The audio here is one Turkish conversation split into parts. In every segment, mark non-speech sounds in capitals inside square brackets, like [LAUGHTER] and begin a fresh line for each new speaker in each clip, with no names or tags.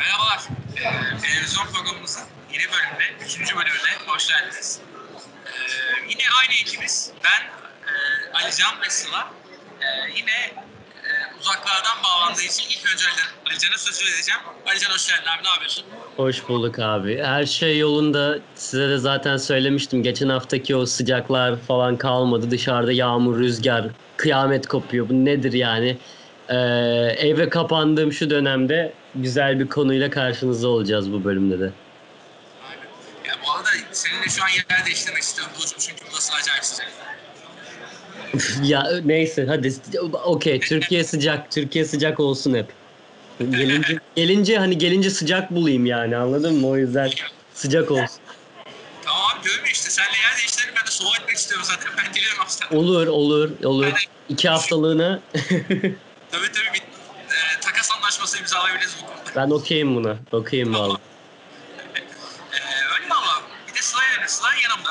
Merhabalar. Ee, televizyon programımızın yeni bölümüne, üçüncü bölümüne hoş geldiniz. Ee, yine aynı ekibiz. Ben, e, Alican ve Sıla. Ee, yine e, uzaklardan bağlandığı için ilk önce Ali- Alican'a sözü vereceğim. Alican hoş geldin abi, ne yapıyorsun?
Hoş bulduk abi. Her şey yolunda. Size de zaten söylemiştim. Geçen haftaki o sıcaklar falan kalmadı. Dışarıda yağmur, rüzgar, kıyamet kopuyor. Bu nedir yani? Ee, eve kapandığım şu dönemde güzel bir konuyla karşınızda olacağız bu bölümde de.
Aynen. Ya bu arada seninle şu an yer değiştirmek istiyorum Burcu çünkü burası acayip sıcak.
ya neyse hadi okey Türkiye sıcak. Türkiye sıcak olsun hep. Gelince, gelince hani gelince sıcak bulayım yani anladın mı? O yüzden sıcak olsun.
Tamam abi diyorum ya işte seninle yer değiştirelim ben de soğuk etmek istiyorum zaten ben gelirim hafta.
Olur olur olur. İki haftalığına
Tabii tabii takas anlaşması imzalayabiliriz bu konuda.
ben okeyim buna. Okeyim valla.
Ee, öyle valla. Bir de Sıla'ya verin. Sıla yanımda.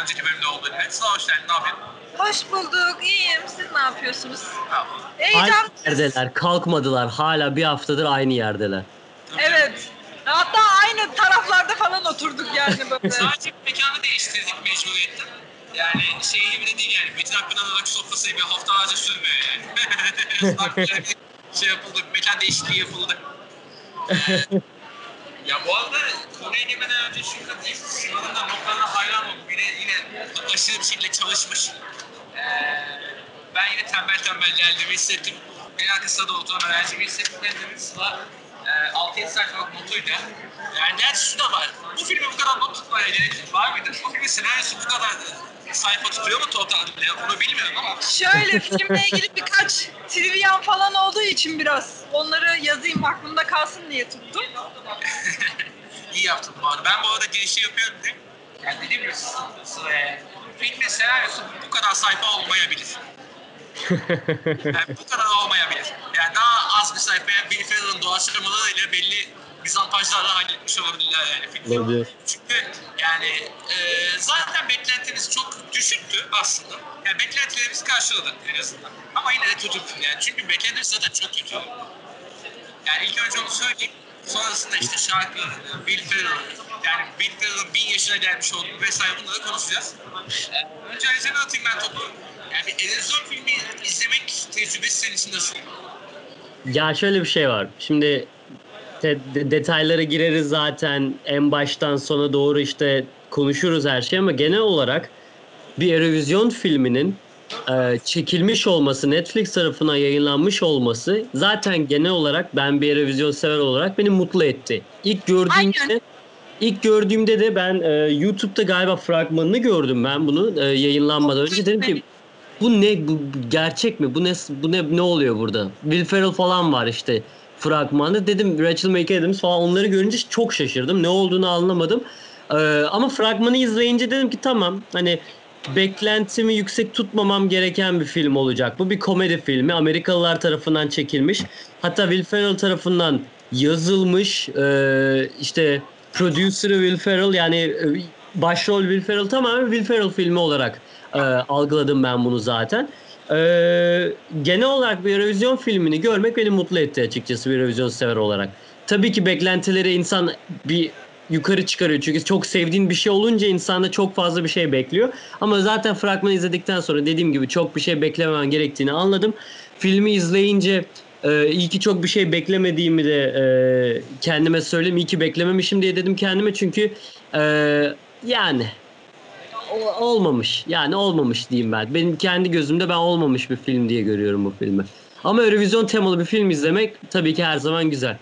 Önceki bölümde olduğu gibi. Sıla hoş geldin. Ne yapıyorsun?
Hoş bulduk. İyiyim. Siz ne yapıyorsunuz?
Aynı
Heyecan.
yerdeler. Kalkmadılar. Hala bir haftadır aynı yerdeler.
Evet. Hatta aynı taraflarda falan oturduk yani böyle. [LAUGHS]
Sadece mekanı değiştirdik mecburiyetten. Yani şey gibi de değil yani. Metin Akpınar'ın rakı sofrası gibi haftalarca sürmüyor yani. [LAUGHS] Bir şey yapıldı. Mekan değişikliği yapıldı. [LAUGHS] Ya bu arada konuya girmeden önce şunu da diyeyim. Sınavın da notlarına hayran oldum. Yine, yine aşırı bir şekilde çalışmış. Ee, ben yine tembel tembel geldiğimi hissettim. En arkasında da oturan öğrencimi hissettim. Dedim Sıla e, 6-7 sayfalık notuydu. Yani gerçi şu da var. Bu filme bu kadar not tutmaya gerek var mıydı? Bu filmin senaryosu bu kadar sayfa tutuyor mu totalde? Onu bilmiyorum ama.
Şöyle filmle ilgili birkaç trivia falan olduğu için biraz onları yazayım aklımda kalsın diye tuttum. [LAUGHS]
İyi yaptın bu arada. Ben bu arada girişi yapıyorum diye. Yani dediğim gibi Sıla'ya filmin senaryosu bu kadar sayfa olmayabilir. [LAUGHS] Yani bu kadar olmayabilir. Yani daha az bir sayfaya Bill Ferrell'ın doğaçlamalarıyla belli mizantajlarla halletmiş olabilirler yani filmi.
Olabilir.
Çünkü yani e, zaten beklentimiz çok düşüktü aslında. Yani beklentilerimizi karşıladı en azından. Ama yine de kötü bir film yani. Çünkü beklentimiz zaten çok kötü. Yani ilk önce onu söyleyeyim. Sonrasında işte şarkı, Bill Ferrell, yani Bill Ferrell'ın bin yaşına gelmiş olduğu vesaire bunları konuşacağız. Ee, önce Alice'ne atayım ben topu. Yani bir televizyon filmi izlemek tecrübesi senin için nasıl?
Ya şöyle bir şey var. Şimdi te- de- detaylara gireriz zaten en baştan sona doğru işte konuşuruz her şey ama genel olarak bir Eurovision filminin e, çekilmiş olması, Netflix tarafından yayınlanmış olması zaten genel olarak ben bir Eurovision sever olarak beni mutlu etti. İlk gördüğümde
Aynen.
ilk gördüğümde de ben e, YouTube'da galiba fragmanını gördüm ben bunu e, yayınlanmadan önce dedim ki bu ne bu gerçek mi? Bu ne bu ne ne oluyor burada? Will Ferrell falan var işte fragmanda. Dedim Rachel McAdams falan onları görünce çok şaşırdım. Ne olduğunu anlamadım. Ee, ama fragmanı izleyince dedim ki tamam hani beklentimi yüksek tutmamam gereken bir film olacak. Bu bir komedi filmi. Amerikalılar tarafından çekilmiş. Hatta Will Ferrell tarafından yazılmış. Ee, işte producer'ı Will Ferrell yani e, başrol Will Ferrell tamamen Will Ferrell filmi olarak e, algıladım ben bunu zaten. E, genel olarak bir Eurovision filmini görmek beni mutlu etti açıkçası bir Eurovision sever olarak. Tabii ki beklentileri insan bir yukarı çıkarıyor. Çünkü çok sevdiğin bir şey olunca insanda çok fazla bir şey bekliyor. Ama zaten fragmanı izledikten sonra dediğim gibi çok bir şey beklememen gerektiğini anladım. Filmi izleyince e, iyi ki çok bir şey beklemediğimi de e, kendime söyleyeyim. İyi ki beklememişim diye dedim kendime çünkü e, yani olmamış. Yani olmamış diyeyim ben. Benim kendi gözümde ben olmamış bir film diye görüyorum bu filmi. Ama Eurovision temalı bir film izlemek tabii ki her zaman güzel.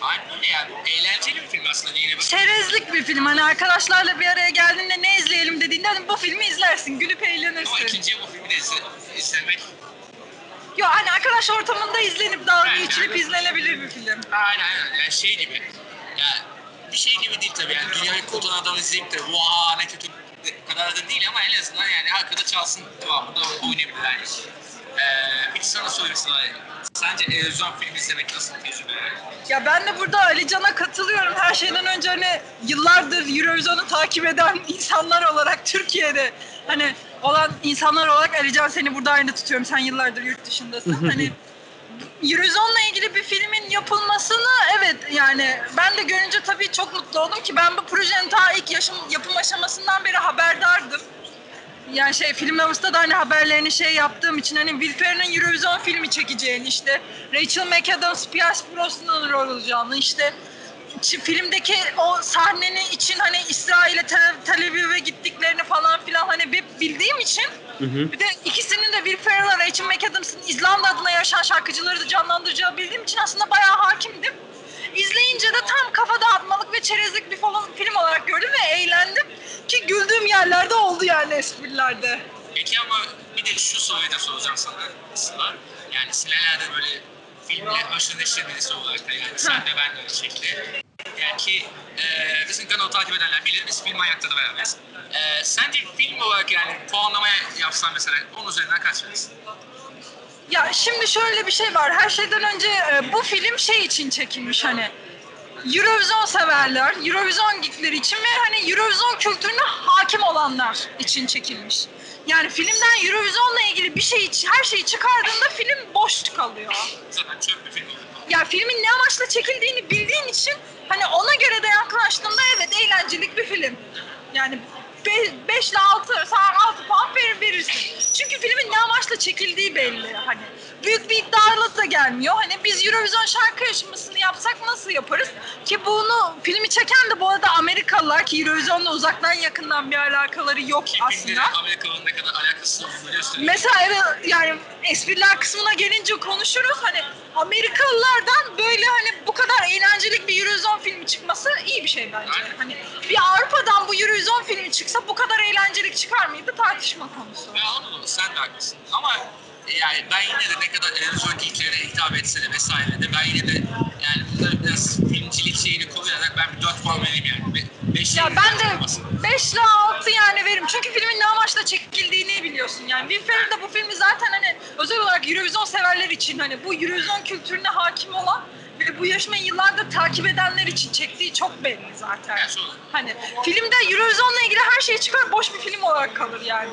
Aynen öyle yani. Eğlenceli bir film aslında. Yine bak.
Çerezlik bir film. Hani arkadaşlarla bir araya geldiğinde ne izleyelim dediğinde hani bu filmi izlersin. Gülüp
Ama
eğlenirsin.
ikinciye bu filmi de izle, izlemek
Yo hani arkadaş ortamında izlenip dalga geçilip izlenebilir bir film.
Aynen aynen yani şey gibi. Ya bir şey gibi değil tabii yani dünyayı kurtaran adam izleyip de vaa ne kötü kadar da değil ama en azından yani arkada çalsın kıvamında oynayabilir yani. Ee, peki sana sorayım sana. Sence televizyon film izlemek nasıl bir tecrübe?
Ya ben de burada Ali Can'a katılıyorum. Her şeyden önce hani yıllardır Eurovision'u takip eden insanlar olarak Türkiye'de hani olan insanlar olarak Ali Can seni burada aynı tutuyorum. Sen yıllardır yurt dışındasın. [LAUGHS] hani Eurovision'la ilgili bir filmin yapılmasını yani ben de görünce tabii çok mutlu oldum ki ben bu projenin ta ilk yaşım, yapım aşamasından beri haberdardım. Yani şey film havuzda da hani haberlerini şey yaptığım için hani Will Ferrell'in Eurovision filmi çekeceğini işte Rachel McAdams, Pierce Brosnan'ın rol alacağını işte filmdeki o sahnenin için hani İsrail'e Tel, Tel Aviv'e gittiklerini falan filan hani bildiğim için
Hı hı.
bir de ikisinin de Will Ferrell'la Rachel McAdams'ın İzlanda adına yaşayan şarkıcıları da canlandıracağı bildiğim için aslında bayağı hakimdim. İzleyince de tam kafa dağıtmalık ve çerezlik bir falan film olarak gördüm ve eğlendim. Ki güldüğüm yerlerde oldu yani esprilerde.
Peki ama bir de şu soruyu da soracağım sana Sıla. Yani Sineler'de böyle filmle aşırı neşir birisi olarak da yani sen de ben de aynı şekilde. Yani ki e, bizim kanalı takip edenler bilir biz film ayakta da beraberiz. E, sence film olarak yani puanlamaya yapsan mesela 10 üzerinden kaç verirsin?
Ya şimdi şöyle bir şey var. Her şeyden önce e, bu film şey için çekilmiş hani. Eurovision severler, Eurovision geekleri için ve hani Eurovision kültürüne hakim olanlar için çekilmiş. Yani filmden Eurovision'la ilgili bir şey, her şeyi çıkardığında film boş kalıyor.
Zaten çöp bir film olur.
Ya filmin ne amaçla çekildiğini bildiğin için hani ona göre de yaklaştığında evet eğlencelik bir film. Yani 5 ile 6, sana 6 puan verir, verirsin. Çünkü filmin ne amaçla çekildiği belli. Hani büyük bir iddialı da gelmiyor. Hani biz Eurovision şarkı yarışmasını yapsak nasıl yaparız? Ki bunu filmi çeken de bu arada Amerikalılar ki Eurovision'la uzaktan yakından bir alakaları yok aslında.
Amerikalı'nın ne kadar alakası olduğunu gösteriyor.
Mesela evet yani espriler kısmına gelince konuşuruz. Hani Amerikalılardan böyle hani bu kadar eğlencelik bir Eurovision filmi çıkması iyi bir şey bence.
Aynen.
Hani bir Avrupa'dan bu Eurovision filmi çıksa bu kadar eğlencelik çıkar mıydı tartışma konusu.
Ya anladım sen de haklısın. Ama yani ben yine de ne kadar televizyon geeklerine hitap etse de vesaire de ben yine de yani burada biraz filmcilik şeyini kullanarak ben bir 4 puan vereyim yani. Be- beş
Ya ben de
olmasın.
5 ile 6 yani veririm. Çünkü filmin ne amaçla çekildiğini biliyorsun. Yani Will Ferrell de bu filmi zaten hani özel olarak Eurovision severler için hani bu Eurovision kültürüne hakim olan ve bu yarışmayı yıllardır takip edenler için çektiği çok belli zaten.
Yani sonra-
Hani filmde Eurovision'la ilgili her şey çıkar boş bir film olarak kalır yani.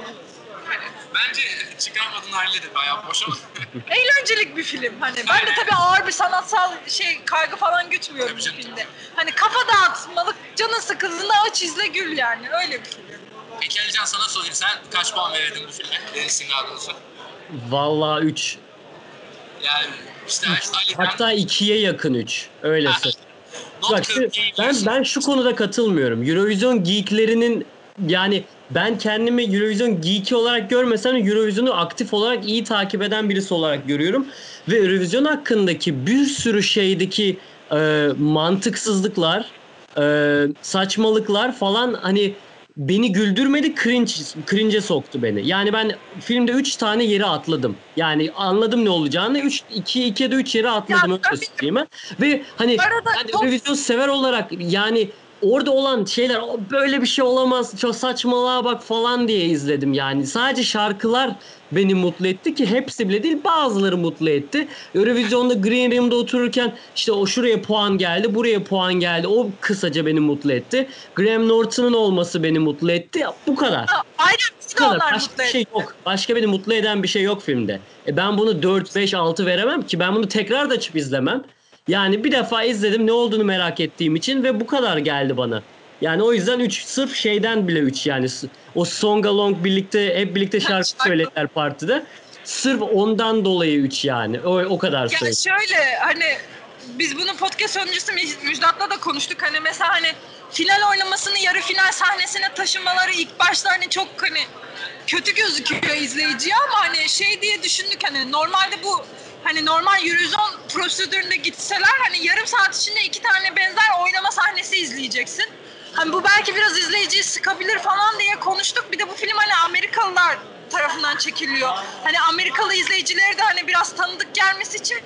Yani bence çıkarmadığın haliyle de bayağı boş ama. [LAUGHS]
Eğlencelik bir film. Hani ben de tabii ağır bir sanatsal şey kaygı falan
Tabii
bu filmde. Hani kafa dağıtmalık, canın sıkıldığında aç izle gül yani. Öyle bir film.
Peki Alican sana sorayım sen kaç puan verirdin bu filme? Verirsin daha doğrusu.
Vallahi 3.
Yani işte Alican...
Hatta 2'ye yakın 3. Öyle Bak şimdi
40
ben ben şu konuda katılmıyorum. Eurovision geeklerinin yani ben kendimi Eurovision geeki olarak görmesem de Eurovision'u aktif olarak iyi takip eden birisi olarak görüyorum. Ve Eurovision hakkındaki bir sürü şeydeki e, mantıksızlıklar, e, saçmalıklar falan hani beni güldürmedi, cringe, cringe'e soktu beni. Yani ben filmde 3 tane yeri atladım. Yani anladım ne olacağını. 3 2 2'ye de 3 yere atladım
Ya,
öyle söyleyeyim ben. Ve hani ben
çok-
Eurovision sever olarak yani orada olan şeyler "O böyle bir şey olamaz çok saçmalığa bak falan diye izledim yani. Sadece şarkılar beni mutlu etti ki hepsi bile değil bazıları mutlu etti. Eurovision'da Green Room'da otururken işte o şuraya puan geldi buraya puan geldi o kısaca beni mutlu etti. Graham Norton'un olması beni mutlu etti bu kadar.
Aynen
Bu kadar. Başka bir şey yok. Başka beni mutlu eden bir şey yok filmde. E ben bunu 4, 5, 6 veremem ki. Ben bunu tekrar da açıp izlemem. Yani bir defa izledim ne olduğunu merak ettiğim için ve bu kadar geldi bana. Yani o yüzden 3 sırf şeyden bile 3 yani. O Song Along birlikte hep birlikte şarkı söylediler partide. Sırf ondan dolayı 3 yani. O, o kadar
Ya
söyleyeyim.
şöyle hani biz bunu podcast öncesi Müj- Müjdat'la da konuştuk. Hani mesela hani final oynamasını yarı final sahnesine taşımaları ilk başta hani çok hani kötü gözüküyor izleyiciye ama hani şey diye düşündük hani normalde bu hani normal Eurovision prosedüründe gitseler hani yarım saat içinde iki tane benzer oynama sahnesi izleyeceksin. Hani bu belki biraz izleyiciyi sıkabilir falan diye konuştuk. Bir de bu film hani Amerikalılar tarafından çekiliyor. Hani Amerikalı izleyicilere de hani biraz tanıdık gelmesi için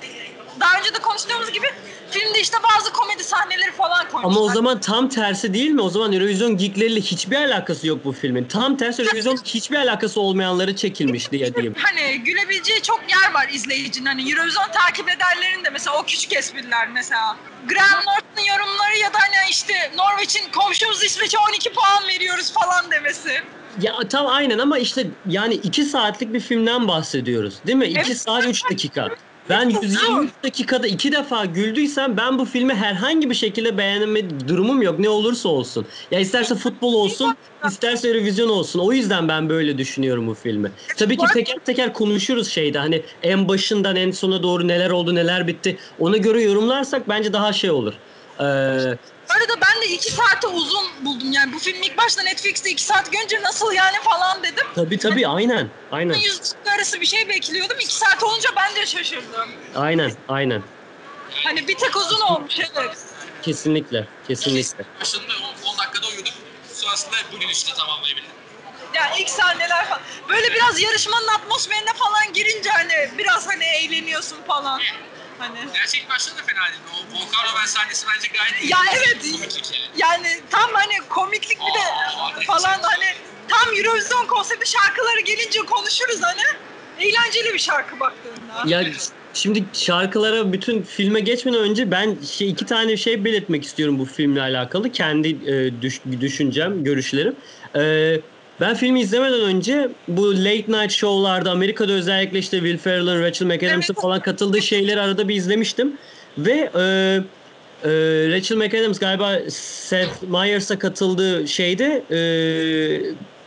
daha önce de konuştuğumuz gibi filmde işte bazı komedi sahneleri falan koymuşlar.
Ama o zaman tam tersi değil mi? O zaman Eurovision geekleriyle hiçbir alakası yok bu filmin. Tam tersi Eurovision [LAUGHS] hiçbir alakası olmayanları çekilmiş diye diyeyim.
hani gülebileceği çok yer var izleyicinin. Hani Eurovision takip edenlerin de mesela o küçük espriler mesela. Graham Norton'un yorumları ya da hani işte Norveç'in komşumuz İsveç'e 12 puan veriyoruz falan demesi.
Ya tam aynen ama işte yani 2 saatlik bir filmden bahsediyoruz. Değil mi? 2
Evet.
saat 3 dakika. Ben 123 dakikada iki defa güldüysem ben bu filmi herhangi bir şekilde beğenme durumum yok ne olursa olsun. Ya isterse futbol olsun, isterse Eurovision olsun. O yüzden ben böyle düşünüyorum bu filmi. Tabii ki teker teker konuşuruz şeyde hani en başından en sona doğru neler oldu neler bitti. Ona göre yorumlarsak bence daha şey olur. Ee,
Bu arada ben de iki saate uzun buldum yani bu film ilk başta Netflix'te iki saat görünce nasıl yani falan dedim.
tabii tabii aynen. Aynen.
Yüz arası bir şey bekliyordum. iki saat olunca ben de şaşırdım.
Aynen. Aynen.
Hani bir tek uzun olmuş evet.
Kesinlikle. Kesinlikle.
Başında 10 dakikada uyudum. Sonrasında bugün işte tamamlayabildim.
Ya ilk sahneler falan. Böyle biraz yarışmanın atmosferine falan girince hani biraz hani eğleniyorsun falan. Hani.
Gerçek başta da fena değil. O Volkan Robben sahnesi bence gayet iyi.
Ya evet.
Komiklik yani.
Yani tam hani komiklik bir de
Aa,
falan hani tam Eurovision konsepti şarkıları gelince konuşuruz hani. Eğlenceli bir şarkı baktığında.
Ya şimdi şarkılara bütün filme geçmeden önce ben şey iki tane şey belirtmek istiyorum bu filmle alakalı. Kendi e, düş- düşüncem, görüşlerim. E, ben filmi izlemeden önce bu late night show'larda Amerika'da özellikle işte Will Ferrell'ın, Rachel McAdams'ın falan katıldığı şeyleri arada bir izlemiştim. Ve e, e, Rachel McAdams galiba Seth Meyers'a katıldığı şeyde e,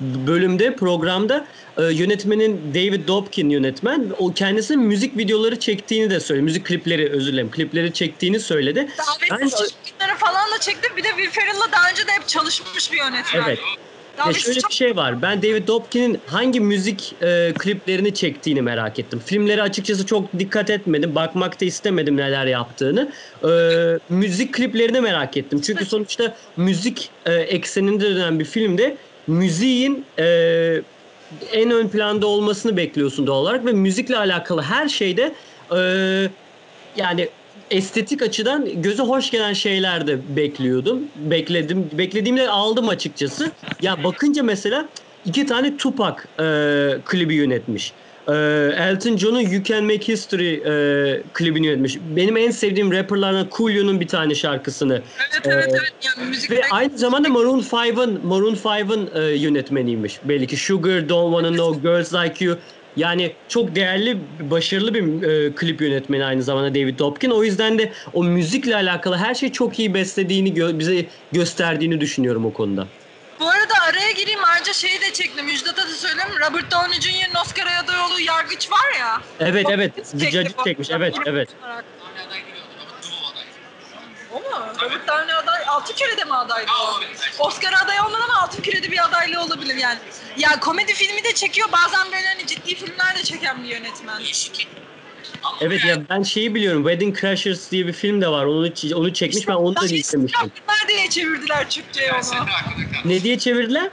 bölümde programda e, yönetmenin David Dobkin yönetmen o kendisi müzik videoları çektiğini de söyledi. Müzik klipleri özür dilerim. Klipleri çektiğini söyledi.
Davetsiz çekimleri falan da çekti. Bir de Will Ferrell'la daha önce de hep çalışmış bir yönetmen.
Evet. Ya şöyle bir şey var. Ben David Dobkin'in hangi müzik e, kliplerini çektiğini merak ettim. Filmleri açıkçası çok dikkat etmedim. Bakmak da istemedim neler yaptığını. E, müzik kliplerini merak ettim. Çünkü sonuçta müzik e, ekseninde dönen bir filmde müziğin e, en ön planda olmasını bekliyorsun doğal olarak ve müzikle alakalı her şeyde e, yani estetik açıdan göze hoş gelen şeyler de bekliyordum. Bekledim. Beklediğimde aldım açıkçası. Ya bakınca mesela iki tane Tupac e, klibi yönetmiş. E, Elton John'un You Can Make History e, klibini yönetmiş. Benim en sevdiğim rapperlardan Coolio'nun bir tane şarkısını.
Evet evet
Ee,
evet. Yani müzik
Ve aynı zamanda Maroon 5'ın Maroon 5'ın e, yönetmeniymiş. Belki Sugar, Don't Wanna Know, Girls Like You. Yani çok değerli, başarılı bir e, klip yönetmeni aynı zamanda David Dobkin. O yüzden de o müzikle alakalı her şeyi çok iyi beslediğini, gö- bize gösterdiğini düşünüyorum o konuda.
Bu arada araya gireyim ayrıca şeyi de çektim. Müjdat'a da söyleyeyim. Robert Downey Jr.'ın Oscar aday olduğu yargıç var ya.
Evet
O
evet, cacık çekmiş. Evet evet.
O mu? Robert Downey aday, altı kürede mi adaylı? Oscar aday olmadı ama altın kürede bir adaylığı olabilir yani. Ya komedi filmi de çekiyor bazen böyle hani ciddi filmler de çeken bir yönetmen.
Evet ya ben şeyi biliyorum. Wedding Crashers diye bir film de var. Onu onu çekmiş. Ben onu da izlemiştim.
Çapkınlar diye çevirdiler Türkçe'ye onu.
Ne diye çevirdiler?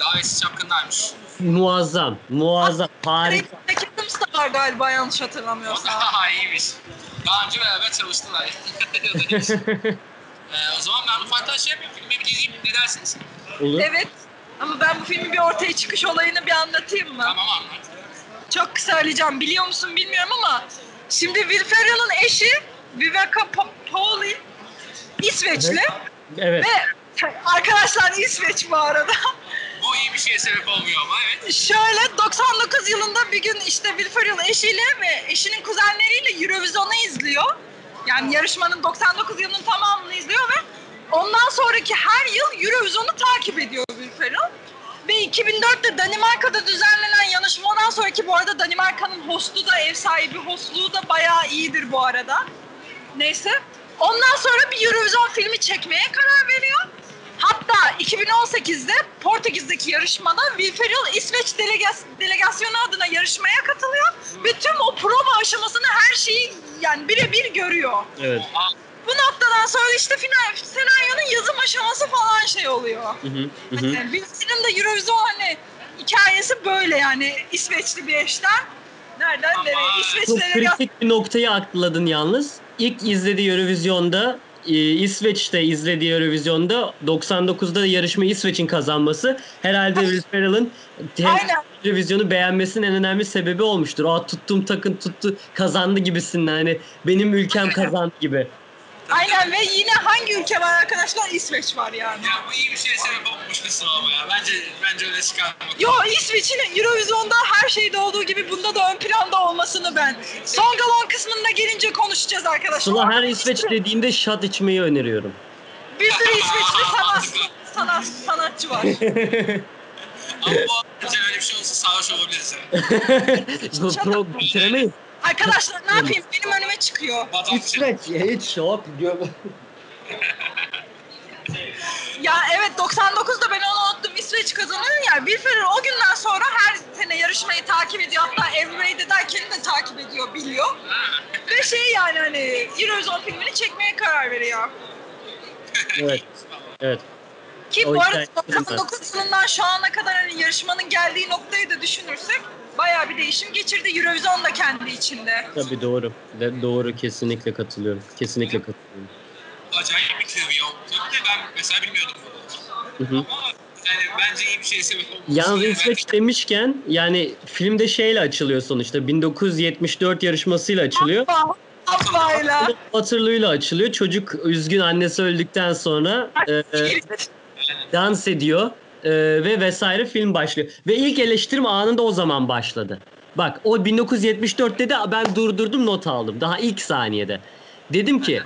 Davetsiz çapkınlarmış.
Muazzam. Muazzam. Harika.
Adams da var galiba yanlış hatırlamıyorsam. [LAUGHS]
daha iyiymiş. Daha önce beraber çalıştılar. [LAUGHS] [LAUGHS] ee, o zaman ben ufaktan şey yapayım. Filme bir gireyim. Ne dersiniz?
Olur.
Evet. Ama ben bu filmin bir ortaya çıkış olayını bir anlatayım mı?
Tamam anlat.
Çok kısa söyleyeceğim. Biliyor musun bilmiyorum ama şimdi Will Ferrell'ın eşi Viveka Pa- Pauli İsveçli
Evet.
ve arkadaşlar İsveç bu arada.
Bu iyi bir şeye sebep olmuyor ama evet.
Şöyle 99 yılında bir gün işte Will Ferrell eşiyle ve eşinin kuzenleriyle Eurovision'u izliyor. Yani yarışmanın 99 yılının tamamını izliyor ve ondan sonraki her yıl Eurovision'u takip ediyor Ferrell. Ve 2004'te Danimarka'da düzenlenen yarışmadan sonraki bu arada Danimarka'nın hostu da ev sahibi hostluğu da bayağı iyidir bu arada. Neyse. Ondan sonra bir Eurovision filmi çekmeye karar veriyor. Hatta 2018'de Portekiz'deki yarışmada Will Ferrell İsveç delegas- delegasyonu adına yarışmaya katılıyor. Ve tüm o prova aşamasını her şeyi yani birebir görüyor.
Evet.
Bu noktadan sonra işte final senaryonun yazım aşaması falan şey oluyor.
Hı hı, hı.
Hani Will Ferrell'ın da Eurovision hani hikayesi böyle yani İsveçli bir eşten. Nereden
Ama
nereye? İsveç
Çok
delegasyonu.
kritik bir noktayı atladın yalnız. İlk izlediği Eurovision'da İsveç'te izlediği Eurovision'da 99'da yarışma İsveç'in kazanması herhalde Will Ferrell'ın. Eurovision'u beğenmesinin en önemli sebebi olmuştur. Aa tuttum takın tuttu kazandı gibisinden hani benim ülkem kazandı gibi.
Aynen ve yine hangi ülke var arkadaşlar? İsveç var yani.
Ya bu iyi bir şey sebep olmuş sıralama ya. Bence bence öyle çıkarmak.
Yo İsveç'in Eurovision'da her şeyde olduğu gibi bunda da ön planda olmasını ben. Son galon kısmına gelince konuşacağız arkadaşlar.
Sıla her İsveç dediğinde şat içmeyi öneriyorum.
Bir sürü [LAUGHS] İsveçli sanat, sanat, sanatçı var. [LAUGHS]
Ama bu bence öyle bir şey olsa sarhoş olabiliriz
pro bitiremeyiz.
Arkadaşlar ne yapayım benim önüme çıkıyor.
Şey.
hiç şat diyor.
Ya evet 99'da ben onu unuttum İsveç kazanıyor ya. Will Ferrell o günden sonra her sene yarışmayı takip ediyor. Hatta Everyday derken de takip ediyor, biliyor. Ve şey yani hani Eurovision filmini çekmeye karar veriyor.
Evet. Evet.
Ki
O
bu arada
hikaye güzel.
99 yılından şu ana kadar hani yarışmanın geldiği noktayı da düşünürsek bayağı bir değişim geçirdi Eurovision da kendi içinde.
Tabii doğru. De, doğru kesinlikle katılıyorum. Kesinlikle katılıyorum.
Acayip bir. Bir de ben mesela bilmiyordum bunu.
Hı hı.
Ama yani bence iyi bir şey sebep olmuş.
Yalnız İsveç demişken yani filmde şeyle açılıyor sonuçta 1974 yarışmasıyla açılıyor.
Hoppa, hoppayla.
Waterloo'yla açılıyor. Çocuk üzgün annesi öldükten sonra e, e, dans ediyor e, ve vesaire film başlıyor. Ve ilk eleştirim anında o zaman başladı. Bak o 1974'te de ben durdurdum not aldım. Daha ilk saniyede. Dedim ki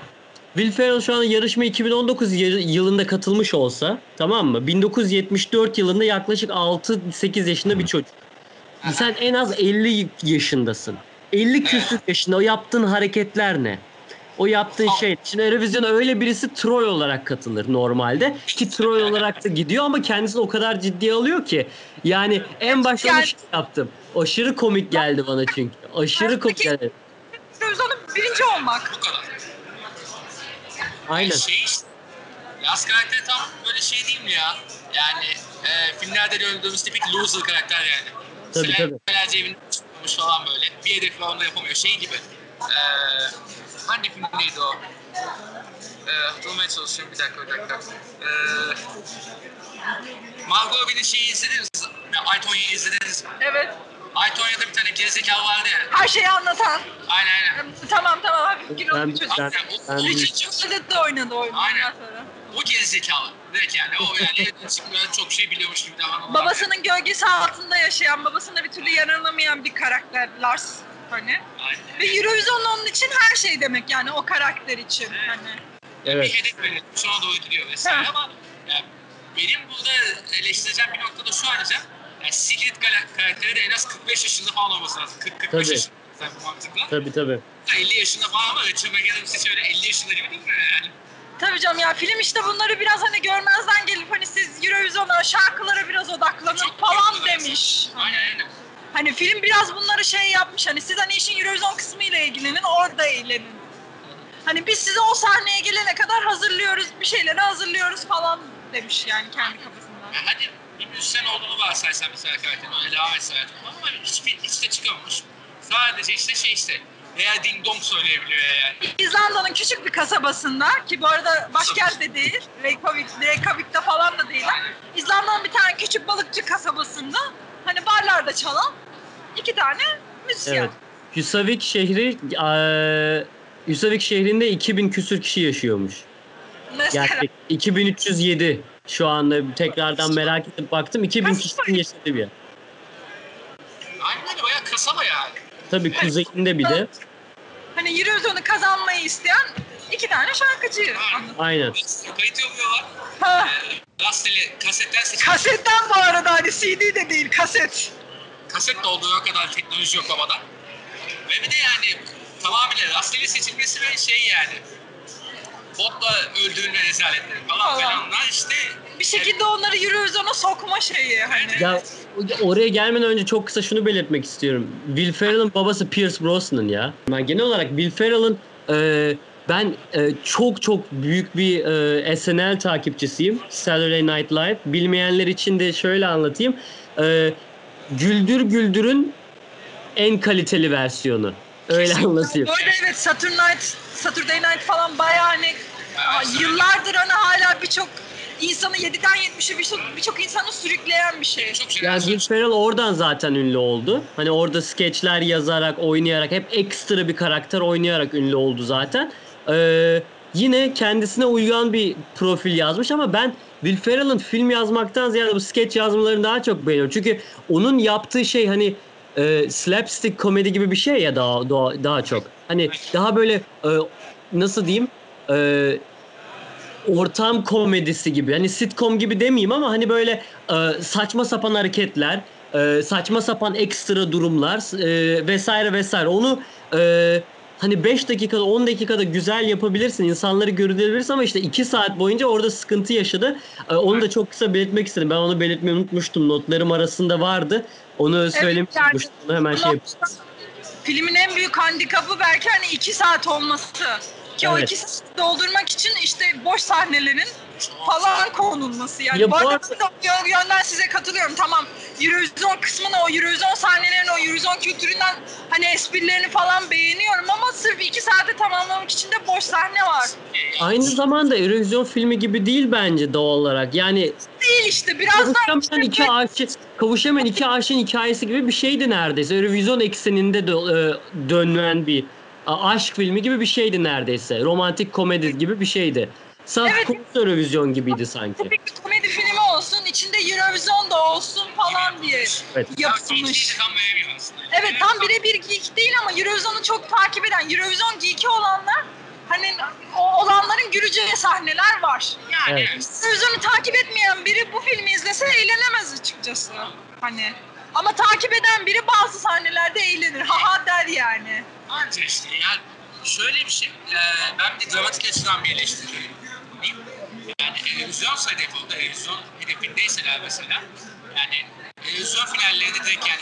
Will Ferrell şu an yarışma 2019 yı- yılında katılmış olsa tamam mı? 1974 yılında yaklaşık 6-8 yaşında bir çocuk. Sen en az 50 yaşındasın. 50 küsur yaşında o yaptığın hareketler ne? O yaptığın şey. Şimdi Eurovision'a öyle birisi Troy olarak katılır normalde. Ki Troy olarak da gidiyor ama kendisini o kadar ciddiye alıyor ki. Yani en başta
Yani-
şey yaptım. Aşırı komik geldi bana çünkü. Aşırı komik geldi.
Eurovision'un birinci olmak.
Bu kadar.
Aynen.
Şey işte. Yaz karakteri tam böyle şey değil mi ya? Yani e, filmlerde gördüğümüz tipik loser karakter yani.
Tabii, tabii.
Senelerce evinde çıkmış falan böyle. Bir hedefi var onu da yapamıyor. Şey gibi. E, hangi filmdeydi o? E, hatırlamaya çalışıyorum bir dakika bir dakika. E, Margot Robbie'nin şeyi izlediniz. mi? Aytonya'yı izlediniz mi?
Evet.
Aytonya'da bir tane gerizekalı vardı ya.
Her şeyi anlatan.
Aynen aynen.
Tamam tamam hafif kilolu
Ben-
bir çocuk.
ben- ben-
Richard de oynadı oyunu.
Aynen.
ondan sonra.
O gerizekalı. Direkt yani o yani evden [LAUGHS] çıkmıyor çok şey biliyormuş gibi davranıyor.
Babasının gölgesi altında yaşayan, babasına bir türlü yaranamayan bir karakter Lars hani.
Aynen.
Ve Eurovision onun için her şey demek yani o karakter için hani.
Evet.
bir hedef verildi. Şuna doğru gidiyor vesaire
Ha.
ama yani benim burada eleştireceğim bir nokta da şu ayrıca yani Sigrid kara- karakteri de en az 45 yaşında falan olması lazım. 40-45
Tabii.
yaşında sen bu mantıkla.
Tabii tabii.
50 yaşında falan ama Rachel McAdams hiç öyle 50 yaşında gibi değil mi yani?
Tabii canım ya film işte bunları biraz hani görmezden gelip hani siz Eurovision'a şarkılara biraz odaklanın
Çok
falan demiş.
Aynen aynen.
Hani film biraz bunları şey yapmış hani siz hani işin Eurovision kısmıyla ilgilenin orada eğlenin. Hani biz size o sahneye gelene kadar hazırlıyoruz bir şeyleri hazırlıyoruz falan demiş yani kendi kafasından.
Ya hadi bir müzisyen olduğunu varsaysan mesela karakterin öyle devam etse hayatım ama hiçbir hiç de çıkamamış. Sadece işte şey işte veya ding dong söyleyebiliyor yani.
İzlanda'nın küçük bir kasabasında ki bu arada başkent de değil, Reykjavik, Reykjavik'te falan da değil. İzlanda'nın bir tane küçük balıkçı kasabasında hani barlarda çalan iki tane müzisyen.
Evet. Husavik şehri eee Husavik şehrinde 2000 küsür kişi yaşıyormuş.
Mesela
Gerçek. 2307 şu anda tekrardan merak edip baktım 2000 kişinin yaşadığı bir yer.
Aynen öyle bayağı kasaba yani.
Tabii kuzeyinde bir de.
hani Eurovision'u kazanmayı isteyen iki tane şarkıcı.
Aynen.
Kayıt yolluyorlar.
Ha,
Ee, Rasteli kasetten seçiyor.
kasetten bu arada hani CD de değil kaset.
Kaset de olduğu kadar teknoloji yok havada. Ve bir de yani tamamıyla rasteli seçilmesi ve şey yani botla öldürülme rezaletleri falan
Falan.
filanlar işte
Bir şekilde onları Eurovision'a sokma şeyi hani.
Ya oraya gelmeden önce çok kısa şunu belirtmek istiyorum. Will Ferrell'ın babası Pierce Brosnan ya. Ben genel olarak Will Ferrell'ın e, ben e, çok çok büyük bir e, SNL takipçisiyim. Saturday Night Live. Bilmeyenler için de şöyle anlatayım. E, Güldür Güldür'ün en kaliteli versiyonu. Öyle anlatayım.
Böyle evet Saturday Night, Saturday Night falan bayağı hani yıllardır hani hala birçok insanı 7'den 70'e birçok birçok insanı sürükleyen bir şey.
çok
Yani
şey.
Will Ferrell oradan zaten ünlü oldu. Hani orada skeçler yazarak, oynayarak, hep ekstra bir karakter oynayarak ünlü oldu zaten. Ee, yine kendisine uygun bir profil yazmış ama ben Will Ferrell'ın film yazmaktan ziyade bu sketch yazmalarını daha çok beğeniyorum. Çünkü onun yaptığı şey hani e, slapstick komedi gibi bir şey ya daha daha, daha çok. Hani daha böyle e, nasıl diyeyim? E, ortam komedisi gibi. Hani sitcom gibi demeyeyim ama hani böyle e, saçma sapan hareketler, e, saçma sapan ekstra durumlar e, vesaire vesaire. Onu e, hani 5 dakikada 10 dakikada güzel yapabilirsin. insanları görülebilirsin ama işte 2 saat boyunca orada sıkıntı yaşadı. E, onu da çok kısa belirtmek istedim. Ben onu belirtmeyi unutmuştum. Notlarım arasında vardı. Onu söylemiş
yani-
unutmuştum. Hemen şey yapayım.
Filmin en büyük handikapı belki hani iki saat olması. Ki o
Evet.
iki saat doldurmak için işte boş sahnelerin falan konulması yani.
Ya
bu arada yönden size katılıyorum. Tamam Eurovision kısmını o Eurovision sahnelerini o Eurovision kültüründen hani esprilerini falan beğeniyorum ama sırf iki saate tamamlamak için de boş sahne var.
Aynı zamanda Eurovision filmi gibi değil bence doğal olarak. Yani
Değil işte biraz daha
Kavuşamayan iki aşık, kavuşamayan iki aşığın hikayesi gibi bir şeydi neredeyse. Eurovision ekseninde dö- e, dönen bir aşk filmi gibi bir şeydi neredeyse. Romantik komedi gibi bir şeydi. Saf
Evet.
konusu Eurovision gibiydi sanki.
tipik bir komedi filmi olsun, içinde Eurovision da olsun falan diye
Evet.
yapılmış.
Tam aslında.
Evet tam birebir geek değil ama Eurovision'u çok takip eden, Eurovision geeki olanlar hani o olanların güleceği sahneler var.
Yani
Evet.
Eurovision'u takip etmeyen biri bu filmi izlese eğlenemez açıkçası. Hani ama takip eden biri bazı sahnelerde eğlenir. Haha der yani.
Anca işte yani şöyle bir şey, e, ben bir de dramatik açıdan bir eleştiri diyeyim. Yani televizyon hedef oldu, televizyon hedefindeyseler mesela, yani televizyon finallerinde direkt yani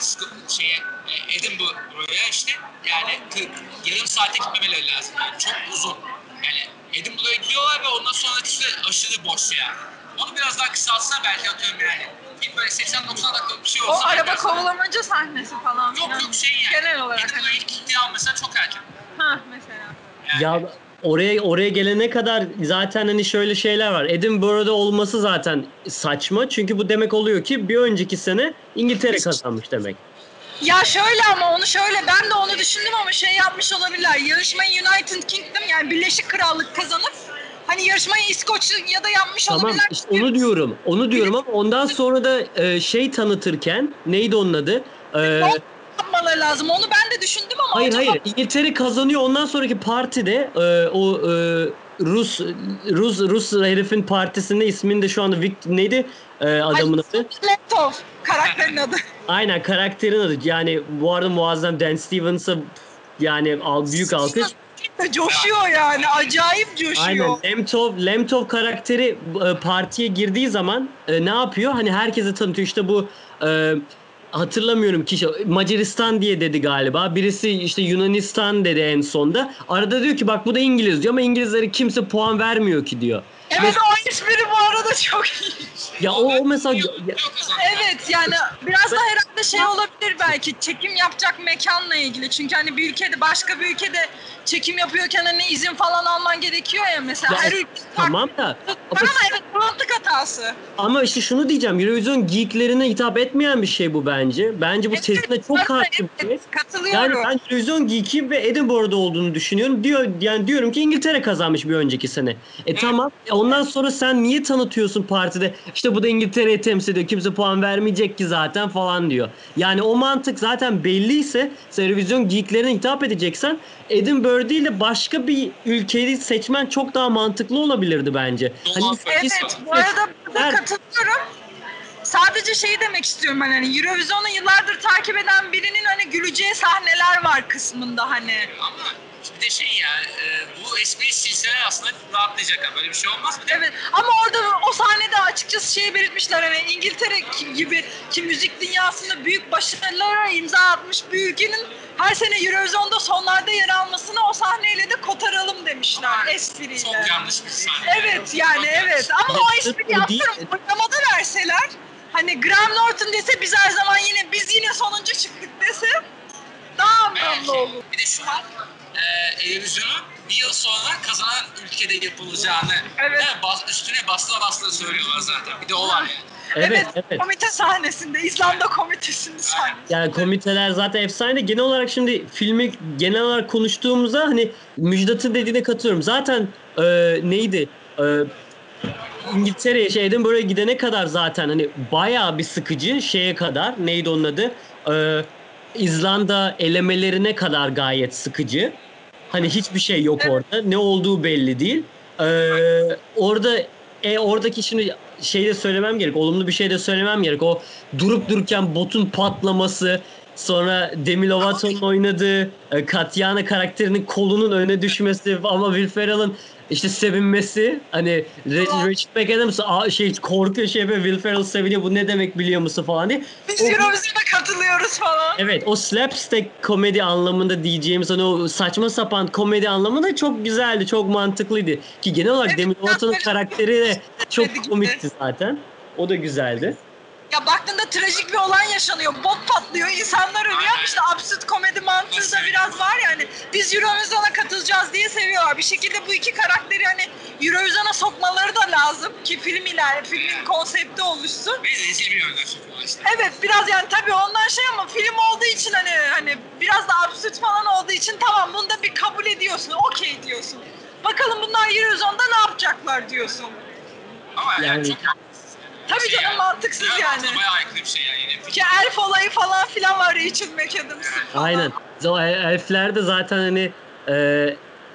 şeye, e, Edinburgh'a işte yani 40, yarım saate gitmemeleri lazım. Yani çok uzun. Yani Edinburgh'a gidiyorlar ve ondan sonraki süre aşırı boş yani. Onu biraz daha kısaltsa belki atıyorum yani. Film böyle 80-90 dakikalık bir şey
O
olsa.
araba
biraz-
kovalamaca sahnesi falan.
Yok
filan.
yok şey yani.
Genel olarak.
Edinburgh'a
Hani.
ilk gittiği an mesela çok erken.
Ha mesela.
Yani.
Ya oraya oraya gelene kadar zaten hani şöyle şeyler var. Edinburgh'da olması zaten saçma. Çünkü bu demek oluyor ki bir önceki sene İngiltere kazanmış demek.
Ya şöyle ama onu şöyle ben de onu düşündüm ama şey yapmış olabilirler. Yarışmayı United Kingdom yani Birleşik Krallık kazanıp hani yarışmayı İskoçya'da yapmış
Tamam
olabilirler.
işte onu diyorum. Onu diyorum ama ondan sonra da e, şey tanıtırken neydi onun adı? E,
yapmaları lazım. Onu ben de düşündüm ama
hayır
acaba
hayır İngiltere kazanıyor. Ondan sonraki partide e, o e, Rus Rus Rus herifin partisinde ismini de şu anda Vict neydi e, adamın adı?
Letov karakterin adı.
Aynen karakterin adı. Yani bu arada muazzam Dan Stevens'a yani büyük alkış.
coşuyor yani. Acayip coşuyor.
Aynen. Lemtov, Lemtov karakteri e, partiye girdiği zaman e, ne yapıyor? Hani herkese tanıtıyor. İşte bu e, hatırlamıyorum kişi Macaristan diye dedi galiba. Birisi işte Yunanistan dedi en sonda. Arada diyor ki bak bu da İngiliz diyor ama İngilizlere kimse puan vermiyor ki diyor.
Evet o espri bu arada çok iyi.
Ya o, o mesela ya-
Evet yani biraz da herhalde şey olabilir belki çekim yapacak mekanla ilgili. Çünkü hani bir ülkede başka bir ülkede çekim yapıyorken hani izin falan alman gerekiyor ya mesela.
Ya,
Her ülke
tamam da ama,
evet mantık hatası.
ama işte şunu diyeceğim. Eurovision geeklerine hitap etmeyen bir şey bu bence. Bence bu
Evet,
tezine çok
evet,
karşı bir şey.
Katılıyorum.
Yani ben Eurovision Geek'i ve Edinburgh'da olduğunu düşünüyorum. Diyor yani diyorum ki İngiltere kazanmış bir önceki sene. E tamam. E ondan sonra sen niye tanıtıyorsun partide? İşte bu da İngiltere'yi temsil ediyor. Kimse puan vermeyecek ki zaten falan diyor. Yani o mantık zaten belliyse sen Eurovision Geek'lerine hitap edeceksen Edinburgh değil de başka bir ülkeyi seçmen çok daha mantıklı olabilirdi bence. Hani
Evet bu arada
Her-
katılıyorum. Sadece şeyi demek istiyorum ben hani Eurovision'u yıllardır takip eden birinin hani güleceği sahneler var kısmında hani.
Ama bir de şey ya, e, bu espri silseler aslında rahatlayacak. ha. Böyle bir şey olmaz mı?
Evet ama orada o sahnede açıkçası şey belirtmişler hani İngiltere gibi ki müzik dünyasında büyük başarılara imza atmış bir ülkenin her sene Eurovision'da sonlarda yer almasını o sahneyle de kotaralım demişler
Ama
espriyle.
Çok yanlış bir sahne.
Evet yani evet ama o espri yaptırım oylamada verseler hani Graham Norton dese biz her zaman yine biz yine sonuncu çıktık dese daha anlamlı olur.
Bir de şu var, e, televizyonun bir yıl sonra kazanan ülkede yapılacağını
Evet.
e, bas, üstüne bastıra bastıra söylüyorlar zaten. Bir de o var yani.
Evet,
Evet,
evet.
komite sahnesinde, İzlanda komitesinin sahnesinde.
Yani komiteler zaten efsane. Genel olarak şimdi filmi genel olarak konuştuğumuzda hani Müjdat'ın dediğine katılıyorum. Zaten e, neydi? E, İngiltere'ye, şey Edinburgh'a gidene kadar zaten hani bayağı bir sıkıcı şeye kadar. Neydi onun adı? E, İzlanda elemelerine kadar gayet sıkıcı. Hani hiçbir şey yok orada. Ne olduğu belli değil. E, orada e, oradaki şimdi şey de söylemem gerek. Olumlu bir şey de söylemem gerek. O durup dururken botun patlaması, sonra Demi Lovato'nun oynadığı e, Katyana karakterinin kolunun öne düşmesi ama Will Ferrell'ın işte sevinmesi hani Re- Richard McAdams "Aa, şey korkuyor şey yapıyor Will Ferrell seviniyor bu ne demek biliyor musun falan diye.
Biz
O-
Eurovision'a katılıyoruz falan.
Evet o slapstick komedi anlamında diyeceğimiz hani o saçma sapan komedi anlamında çok güzeldi, çok mantıklıydı. Ki genel olarak
Evet,
Demi Lovato'nun karakteri de çok
Komedi gibi.
komikti zaten. O da güzeldi.
Ya baktığında trajik bir olay yaşanıyor. Bot patlıyor, insanlar ölüyor. İşte absürt komedi mantığı da biraz var yani. Biz Eurovision'a katılacağız diye seviyorlar. Bir şekilde bu iki karakteri hani Eurovision'a sokmaları da lazım ki film iler, filmin konsepti oluşsun.
Ve rezil bir yönden sokuyorlar işte.
Evet biraz yani tabii ondan şey ama film olduğu için hani hani biraz da absürt falan olduğu için tamam bunu da bir kabul ediyorsun, okey diyorsun. Bakalım bunlar Eurovision'da ne yapacaklar diyorsun.
Ama yani,
Yani-
çok.
Tabii
Şey
canım
yani.
mantıksız
Dünya
yani.
Bayağı aykırı bir şey yani.
Ki elf olayı falan filan var Rachel McAdams'ın falan.
Aynen. Elfler de zaten hani e,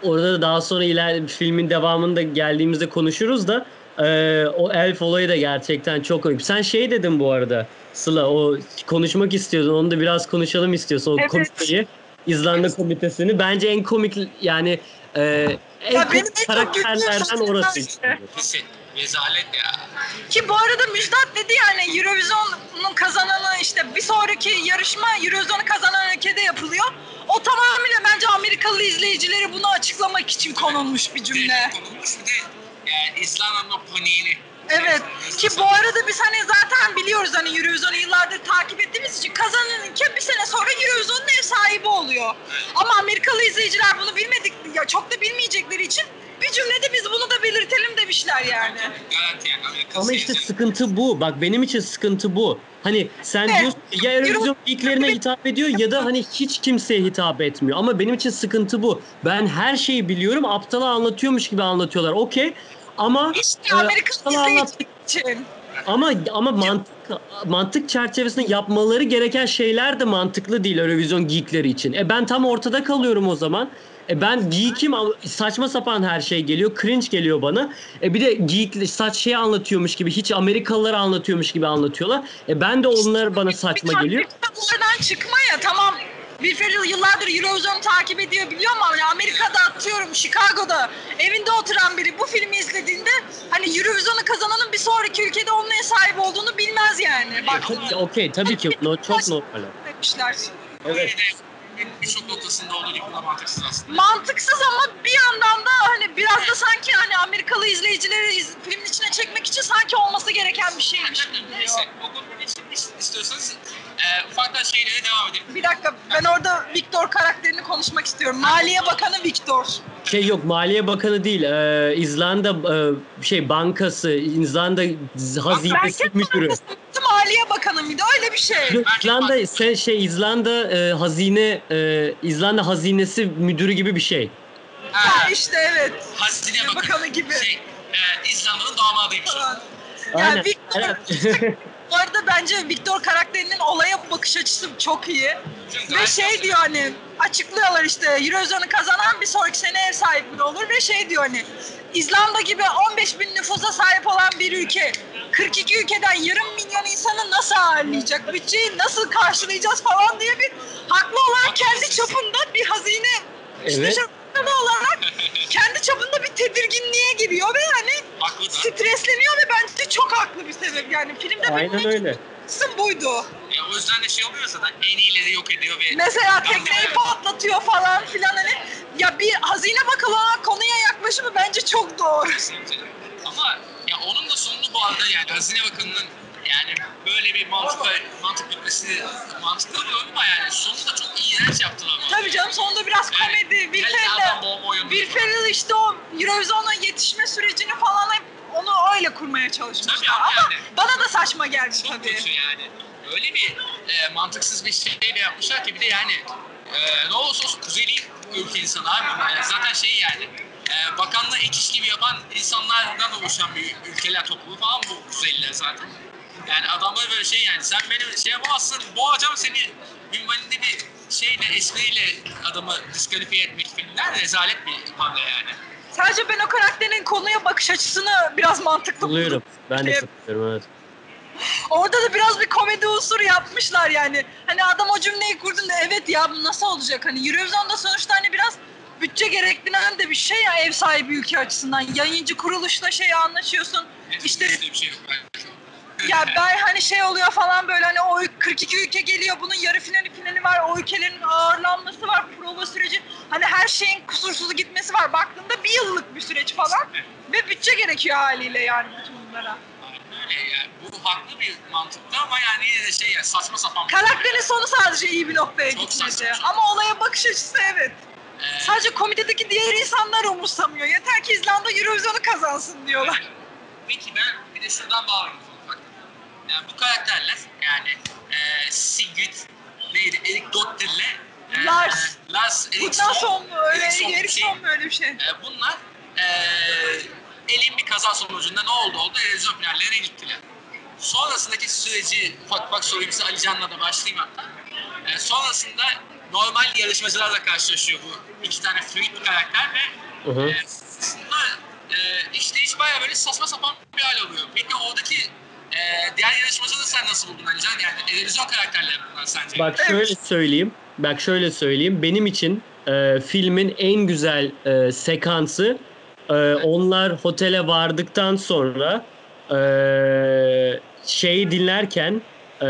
orada da daha sonra iler filmin devamında geldiğimizde konuşuruz da e, o elf olayı da gerçekten çok komik. Sen şey dedin bu arada Sıla o konuşmak istiyordun onu da biraz konuşalım istiyorsun o
Evet.
komiteyi. İzlanda komitesini. Bence en komik yani e, en
Ya
komik karakterlerden orası.
sahne.
Rezalet ya.
Ki bu arada Müjdat dedi yani Eurovision'un kazananı işte bir sonraki yarışma Eurovision'u kazanan ülkede yapılıyor. O tamamıyla bence Amerikalı izleyicileri bunu açıklamak için konulmuş bir cümle.
Konulmuş bir de yani o paniğini.
Evet. Ki bu arada biz hani zaten biliyoruz hani Eurovision'u yıllardır takip ettiğimiz için kazanan ülke bir sene sonra Eurovision'un ev sahibi oluyor. Ama Amerikalı izleyiciler bunu bilmedik ya çok da bilmeyecekleri için bir cümlede biz bunu da belirtelim demişler yani.
Garanti yani. Amerika
Ama işte sıkıntı bu. Bak benim için sıkıntı bu. Hani sen
Evet.
diyorsun ya Eurovision geeklerine hitap ediyor ya da hani hiç kimseye hitap etmiyor. Ama benim için sıkıntı bu. Ben her şeyi biliyorum. Aptala anlatıyormuş gibi anlatıyorlar. Okey. Ama
İşte
e,
Amerikalı
aptala anlat-
izleyici için.
ama ama mantık mantık çerçevesinde yapmaları gereken şeyler de mantıklı değil Eurovision geekleri için. E ben tam ortada kalıyorum o zaman. E ben geek'im saçma sapan her şey geliyor. Cringe geliyor bana. E bir de geek saç şey anlatıyormuş gibi hiç Amerikalıları anlatıyormuş gibi anlatıyorlar. E ben de onlar bana saçma geliyor.
Oradan çıkma ya tamam. Will Ferrell yıllardır Eurovision'u takip ediyor biliyor musun? Yani Amerika'da atıyorum Chicago'da evinde oturan biri bu filmi izlediğinde hani Eurovision'u kazananın bir sonraki ülkede onun ev sahibi olduğunu bilmez yani. Bak
Tabii- Okey tabii ki no, çok normal.
demişler.
Evet.
Birçok noktasında olduğu gibi da mantıksız aslında.
Mantıksız ama bir yandan da hani biraz da sanki hani Amerikalı izleyicileri iz- filmin içine çekmek için sanki olması gereken bir şeymiş.
Neyse, o konuda istiyorsanız e, ufaktan şeylere devam edelim.
Bir dakika ben orada Victor karakterini konuşmak istiyorum. Maliye Bakanı Victor.
Şey yok Maliye Bakanı değil. e, İzlanda e, şey bankası, İzlanda hazinesi müdürü.
Bankası Maliye Bakanı mıydı? Öyle bir şey.
İzlanda sen şey İzlanda e, hazine e, İzlanda hazinesi müdürü gibi bir şey.
Ha,
Ya işte evet.
Hazine Bakanı,
Bakanı gibi.
Şey, e, İzlanda'nın damadıymış.
Falan.
Aynen.
Yani Victor,
Evet. [LAUGHS]
bu arada bence Victor karakterinin olaya bakış açısı çok iyi.
Çünkü
Ve şey diyor hani açıklıyorlar işte Eurovision'u kazanan bir sonraki sene ev sahibi olur ve şey diyor hani İzlanda gibi 15 bin nüfusa sahip olan bir ülke 42 ülkeden yarım milyon insanı nasıl ağırlayacak? Bütçeyi nasıl karşılayacağız falan diye bir haklı olarak kendi çapında bir hazine işte
Evet.
şarkıları olarak kendi çapında bir tedirginliğe giriyor ve hani
Haklı
stresleniyor ve bence çok haklı bir sebep yani filmde
Aynen öyle.
kısım buydu.
E, o yüzden de şey oluyor zaten en iyileri yok ediyor ve
Mesela tekneyi patlatıyor falan filan hani ya bir hazine olarak konuya yaklaşımı bence çok doğru.
Ama ya onun da sonunu bu arada yani Hazine Bakanı'nın yani böyle bir mantık mantık bitmesi mantıklı buluyorum ama yani sonunu da çok iğrenç yaptılar. bana.
Tabii canım sonunda biraz
Yani
komedi. Will Ferrell. Will Ferrell işte o Eurovision'a yetişme sürecini falan hep onu öyle kurmaya çalışmışlar.
Tabii ama yani.
bana da saçma geldi
Çok
tabii.
kötü yani. Öyle bir e, mantıksız bir şeyle yapmışlar ki bir de yani e, ne olursa olsun kuzeyli ülke insanı abi. Yani zaten şey yani e, bakanla ek iş gibi yapan insanlardan oluşan bir ülkeler topluluğu falan bu Kuzeyliler zaten. Yani adamlar böyle şey yani sen beni şey yapamazsın boğacağım seni ünvaninde bir şeyle espriyle adamı diskalifiye etmek filmler rezalet bir hamle yani.
Sadece ben o karakterin konuya bakış açısını biraz mantıklı.
Buluyorum. Ben de
Şey-
katılıyorum evet.
Orada da biraz bir komedi unsuru yapmışlar yani. Hani adam o cümleyi kurduğunda evet ya bu nasıl olacak? Hani Eurovision'da sonuçta hani biraz bütçe gerektiren de bir şey ya ev sahibi ülke açısından. Yayıncı kuruluşla şey anlaşıyorsun. İşte
Öyle bir şey yok.
Ya ben hani şey oluyor falan böyle hani o 42 ülke geliyor bunun yarı finali finali var o ülkelerin ağırlanması var prova süreci hani her şeyin kusursuz gitmesi var baktığında bir yıllık bir süreç falan ve bütçe gerekiyor haliyle yani bütün bunlara.
Öyle yani. Bu haklı bir mantıkta ama yani yine de şey ya saçma sapan
Karakterin sonu sadece iyi bir noktaya
Çok
gitmedi
saçma.
ama olaya bakış açısı evet.
Ee,
Sadece komitedeki diğer insanlar umursamıyor. Yeter ki İzlanda Eurovision'u kazansın diyorlar.
Peki ben bir de şuradan bağlayayım. Yani bu karakterler yani e, Sigrid neydi Erik Dottir'le e,
Lars.
Lars
Bundan
Eriksson,
son mu? Öyle
Eriksson bir
Erik
şey.
son mu öyle bir şey?
E, bunlar e, elin bir kaza sonucunda ne oldu oldu televizyon finallerine gittiler. Sonrasındaki süreci ufak ufak sorayım size Ali Can'la da başlayayım hatta. E, sonrasında normal yarışmacılarla karşılaşıyor bu iki tane fluid bir karakter ve
Hı hı.
e, bunlar e, işte hiç baya böyle saçma sapan bir hal oluyor. Peki oradaki e, diğer yarışmacıları sen nasıl buldun Ali Can? Yani televizyon karakterleri bunlar sence?
Bak şöyle söyleyeyim. Bak şöyle söyleyeyim. Benim için e, filmin en güzel e, sekansı e, onlar otele vardıktan sonra e, şeyi dinlerken e,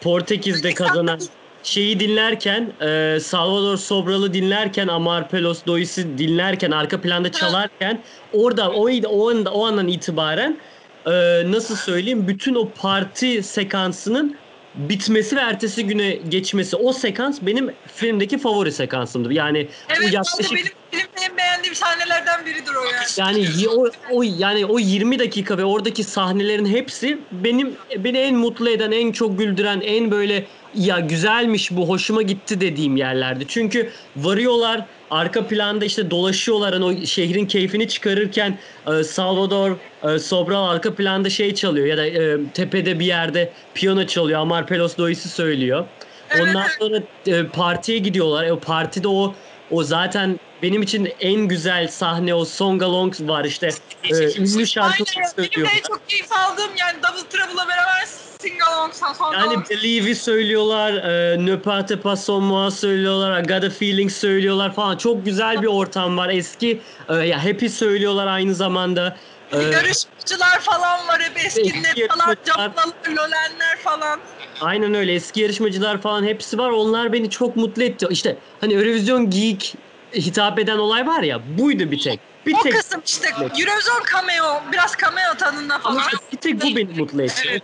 Portekiz'de kazanan şeyi dinlerken e, Salvador Sobral'ı dinlerken Amar Pelos Dois'i dinlerken arka planda çalarken orada o, o, o andan itibaren e, nasıl söyleyeyim bütün o parti sekansının bitmesi ve ertesi güne geçmesi o sekans benim filmdeki favori sekansımdır. Yani o
Evet
yaklaşık
benim filmde en beğendiğim sahnelerden biridir o yani.
yani o, o yani o 20 dakika ve oradaki sahnelerin hepsi benim beni en mutlu eden, en çok güldüren, en böyle ya güzelmiş bu hoşuma gitti dediğim yerlerdi. Çünkü varıyorlar arka planda işte dolaşıyorlar hani o şehrin keyfini çıkarırken e, Salvador e, Sobral arka planda şey çalıyor ya da e, tepede bir yerde piyano çalıyor. Amar Pelos Dois'i söylüyor.
Evet,
Ondan sonra e, partiye gidiyorlar. E, o partide o o zaten benim için en güzel sahne o Song Along var işte. E, ünlü şarkı
Aynen. Benim
söylüyor.
de çok keyif aldığım yani Double Trouble'la beraber Sing Along Song
Yani. Believe'i söylüyorlar, e, Ne pas te pas moi söylüyorlar, I got a feeling söylüyorlar falan. Çok güzel bir ortam var. Eski e, ya Happy söylüyorlar aynı zamanda. E,
Yarışmacılar falan var hep eskiler
Eski
falan. Caplalar, Lolenler falan.
Aynen öyle. Eski yarışmacılar falan hepsi var. Onlar beni çok mutlu etti. İşte hani Eurovision Geek hitap eden olay var ya buydu bir tek. Bir
o
tek
kısım işte Eurovision cameo, biraz cameo tadında
ama
falan.
bir tek bu beni mutlu etti.
Evet.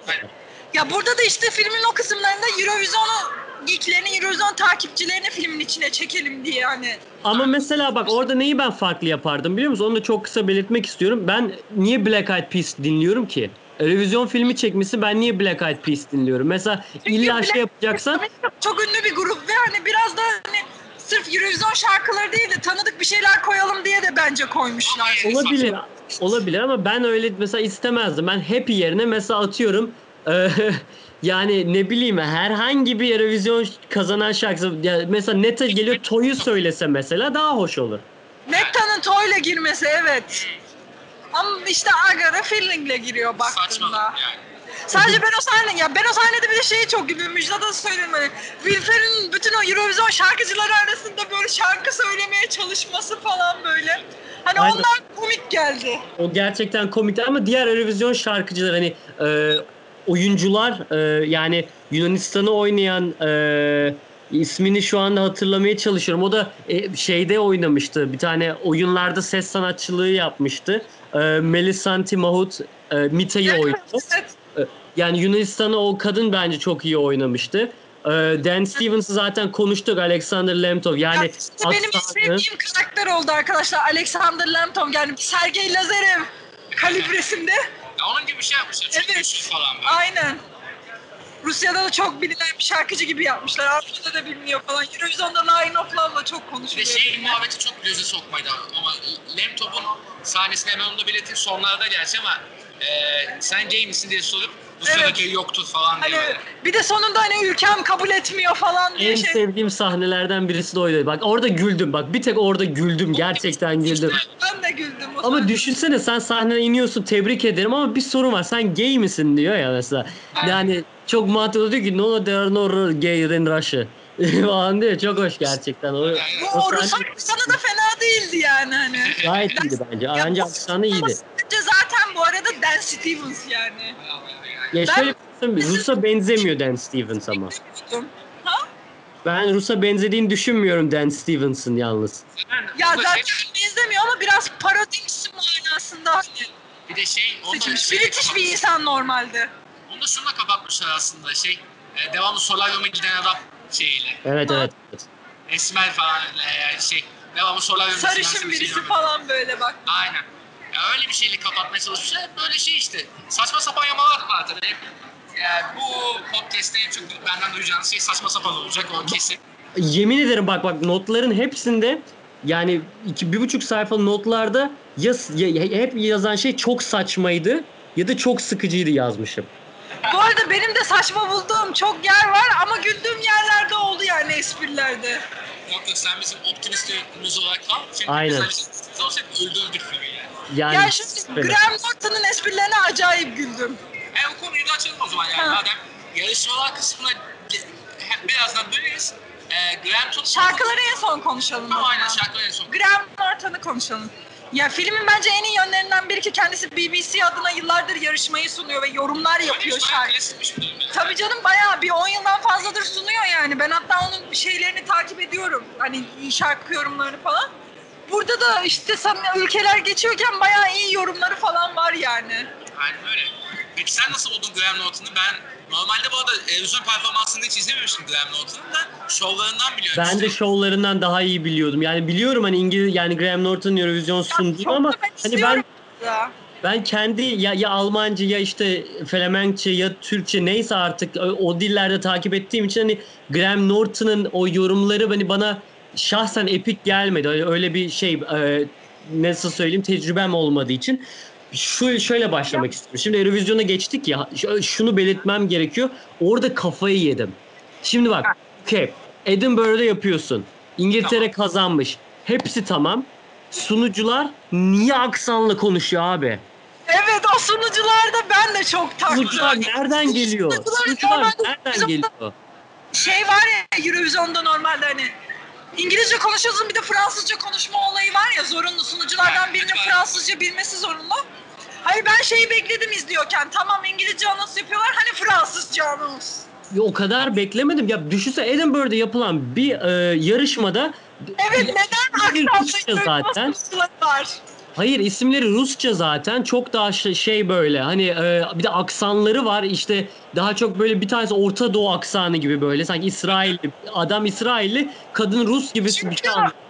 Ya burada da işte filmin o kısımlarında Eurovision'u geeklerini, Eurovision takipçilerini filmin içine çekelim diye hani.
Ama mesela bak orada neyi ben farklı yapardım biliyor musun? Onu da çok kısa belirtmek istiyorum. Ben niye Black Eyed Peas dinliyorum ki? Revizyon filmi çekmesi ben niye Black Eyed Peas dinliyorum? Mesela illa
Black
şey yapacaksan
Çok ünlü bir grup ve hani biraz da hani sırf Eurovision şarkıları değil de tanıdık bir şeyler koyalım diye de bence koymuşlar.
olabilir. Olabilir ama ben öyle mesela istemezdim. Ben happy yerine mesela atıyorum e, [LAUGHS] yani ne bileyim herhangi bir Eurovision kazanan şarkısı ya mesela Neta geliyor Toy'u söylese mesela daha hoş olur.
Netta'nın Toy'la girmesi evet. Ama işte Agara Feeling'le giriyor baktığında.
Saçmalık yani.
Sadece ben o sahne ya ben o sahnede bir de şeyi çok güldüm. Müjdat'a da söyledim hani. Wilfer'in bütün o Eurovision şarkıcıları arasında böyle şarkı söylemeye çalışması falan böyle. Hani
Aynen.
onlar komik geldi.
O gerçekten komikti ama diğer Eurovision şarkıcılar hani e, oyuncular e, yani Yunanistan'ı oynayan e, ismini şu anda hatırlamaya çalışıyorum. O da e, şeyde oynamıştı. Bir tane oyunlarda ses sanatçılığı yapmıştı. E, Melisanti Mahut e, Mita'yı oynadı.
Evet.
Yani Yunanistan'ı o kadın bence çok iyi oynamıştı. E, Dan Stevens'ı zaten konuştuk. Alexander Lemtov. Yani
Yani işte benim sevdiğim karakter oldu arkadaşlar. Alexander Lemtov yani Sergey Lazarev. kalibresinde.
Onun gibi bir şey yapmışlar. Çok
Evet.
güçlü falan böyle.
Aynen. Rusya'da da çok bilinen bir şarkıcı gibi yapmışlar. Avrupa'da da biliniyor falan. Eurovision'da Line of Love'la çok konuşuluyor.
şey
benimle.
muhabbeti çok göze sokmaydı ama laptopun sahnesini hemen onu da belirteyim sonlarda gerçi ama e, sen gay misin diye sorup bu
Evet.
sırada gay yoktur falan diye
Hani bir de sonunda hani ülkem kabul etmiyor falan diye
En
şey.
sevdiğim sahnelerden birisi de oydu. Bak orada güldüm. Bak bir tek orada güldüm. Gerçekten güldüm.
Ben de güldüm o
Ama
sahne.
düşünsene sen sahneye iniyorsun tebrik ederim ama bir sorun var. Sen gay misin diyor ya mesela. Yani çok mantıklı diyor ki no there are no gay in Russia. [LAUGHS] falan diyor. Çok hoş gerçekten. O,
Yani,
Bu
o
Rus
sahne
aksanı da fena değildi yani hani.
gayet iyiydi bence. Bence aksanı iyiydi.
Bence zaten bu arada Dan Stevens yani.
Ya
Ben-
şöyle bir şey Rus'a benzemiyor Dan Stevens ama. Ben Rus'a benzediğini düşünmüyorum Dan Stevens'ın yalnız.
Ya zaten
şey-
benzemiyor ama biraz parodimsi manasında hani
bir de şey şey,
British bir insan normalde.
Onu da şununla kapatmışlar aslında şey e, devamlı solaryuma giden adam şeyiyle.
Evet evet. evet.
Esmer falan e, şey devamlı solaryuma giden
Sarışın
bir
birisi
şey
falan böyle bak.
Aynen. Öyle bir şeyle kapatmaya çalışmışlar. Hep böyle şey işte. Saçma sapan yamalar var tabii. Hep, yani bu podcast'te en çok benden duyacağınız şey saçma sapan olacak o kesin.
Yemin ederim bak bak notların hepsinde yani iki, bir buçuk sayfa notlarda ya, ya- hep yazan şey çok saçmaydı ya da çok sıkıcıydı yazmışım.
Bu arada benim de saçma bulduğum çok yer var ama güldüğüm yerlerde oldu yani esprilerde.
Yok yok sen bizim optimist yönümüz olarak kal.
Aynen.
biz optimist olsaydık öldürdük yani.
Yani
şimdi
böyle.
Graham Norton'un esprilerine acayip güldüm.
E o konuyu da açalım o zaman yani.
Ha.
Madem yarışmalar kısmına hep birazdan döneriz. E, Graham Norton...
Şarkıları en son konuşalım o
Tamam aynen şarkıları en son.
Graham Norton'u konuşalım. Ya filmin bence en iyi yönlerinden biri ki kendisi BBC adına yıllardır yarışmayı sunuyor ve yorumlar yapıyor şarkı. Tabii canım bayağı bir 10 yıldan fazladır sunuyor yani. Ben hatta onun şeylerini takip ediyorum. Hani şarkı yorumlarını falan. Burada da işte sana ülkeler geçiyorken bayağı iyi yorumları falan var yani.
Aynen öyle. Peki sen nasıl buldun Graham Norton'u? Ben normalde bu arada Eurovision performansını hiç izlememiştim Graham Norton'un da şovlarından biliyorum.
Ben de
İşte
şovlarından daha iyi biliyordum. Yani biliyorum hani İngiliz yani Graham Norton Eurovision sundu ama hani ben
da.
ben kendi ya, ya Almanca ya işte Flemenkçe ya Türkçe neyse artık o, o dillerde takip ettiğim için hani Graham Norton'ın o yorumları hani bana şahsen epik gelmedi. Öyle, öyle bir şey e, nasıl söyleyeyim tecrübem olmadığı için şu şöyle başlamak istiyorum. Şimdi Eurovision'a geçtik ya şunu belirtmem gerekiyor. Orada kafayı yedim. Şimdi bak okey Edinburgh'da yapıyorsun. İngiltere kazanmış. Hepsi tamam. Sunucular niye aksanla konuşuyor abi?
Evet o sunucularda ben de çok taktım.
Sunucular nereden geliyor?
Sunucular
Sunucular nereden geliyor?
Şey var ya Eurovision'da normalde hani İngilizce konuşuyorsun bir de Fransızca konuşma olayı var ya zorunlu sunuculardan birinin. Fransızca bilmesi zorunlu. Hayır ben şeyi bekledim izliyorken tamam İngilizce anons yapıyorlar hani Fransızca anons.
Ya o kadar beklemedim. Ya düşünsene Edinburgh'da yapılan bir e, yarışmada
Evet neden aksanlı
zaten.
var?
Hayır isimleri Rusça zaten. Çok daha şey, şey böyle hani e, bir de aksanları var. İşte daha çok böyle bir tanesi Orta Doğu aksanı gibi böyle. Sanki İsrailli adam İsrailli kadın Rus gibi bir
Çünkü
şey anlatıyor.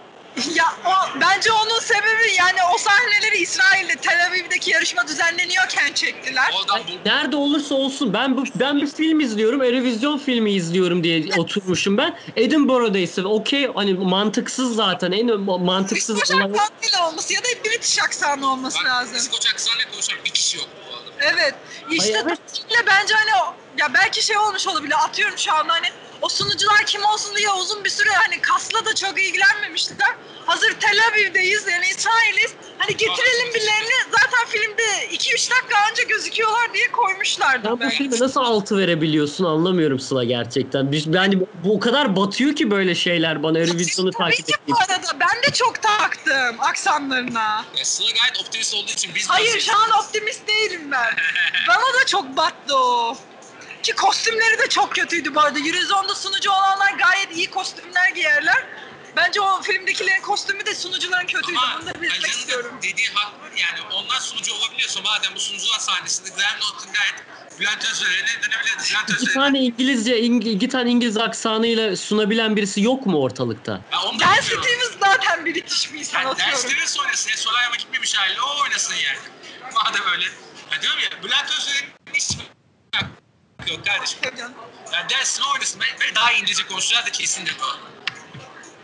Ya o, bence onun sebebi yani o sahneleri İsrail'de Tel Aviv'deki yarışma düzenleniyorken çektiler.
oradan bu
Nerede olursa olsun ben bu ben bir film izliyorum, Eurovision filmi izliyorum diye [LAUGHS] oturmuşum ben. Edinburgh'daysa okey hani mantıksız zaten en mantıksız
İskoç aksanıyla olması ya da British aksanı olması
bak,
lazım.
İskoç aksanıyla konuşan bir kişi yok bu arada.
Evet. İşte
Ay, evet.
bence hani ya belki şey olmuş olabilir. Atıyorum şu anda hani o sunucular kim olsun diye uzun bir süre hani kasla da çok ilgilenmemişler. Hazır Tel Aviv'deyiz yani İsrail'iz. Hani getirelim birilerini zaten filmde 2-3 dakika önce gözüküyorlar diye koymuşlardı
Sen bu filme nasıl altı verebiliyorsun anlamıyorum Sıla gerçekten. Biz, yani bu o kadar batıyor ki böyle şeyler bana Eurovision'u
Tabii
takip
ki
ettiğim.
bu arada ben de çok taktım aksanlarına.
Ya Sıla gayet optimist olduğu için biz
Hayır şu an optimist değilim ben. [LAUGHS] Bana da çok battı o. Ki kostümleri de çok kötüydü bu arada. Eurovision'da sunucu olanlar gayet iyi kostümler giyerler. Bence o filmdekilerin kostümü de sunucuların kötüydü.
Ama
Bunu da belirtmek istiyorum.
de dediği haklı yani onlar sunucu olabiliyorsa madem bu sunucular sahnesinde Graham Norton gayet Bülent Özveren'e dönebilir. Bülent
İki
Özveren'e.
tane İngilizce, İng- iki tane İngiliz aksanıyla sunabilen birisi yok mu ortalıkta?
Ben onu da
Dan
bilmiyorum.
Stevens zaten British bir insan
Yani
atıyorum.
dersleriniz oynasın. Ya Solaryum'a gitmemiş haliyle o oynasın yani. Madem öyle. Ya diyorum ya Bülent Özdemir'in hiç yok kardeşim. Yani dersin oynasın. Ben, ben daha iyi İngilizce konuşacağız da kesindir bu.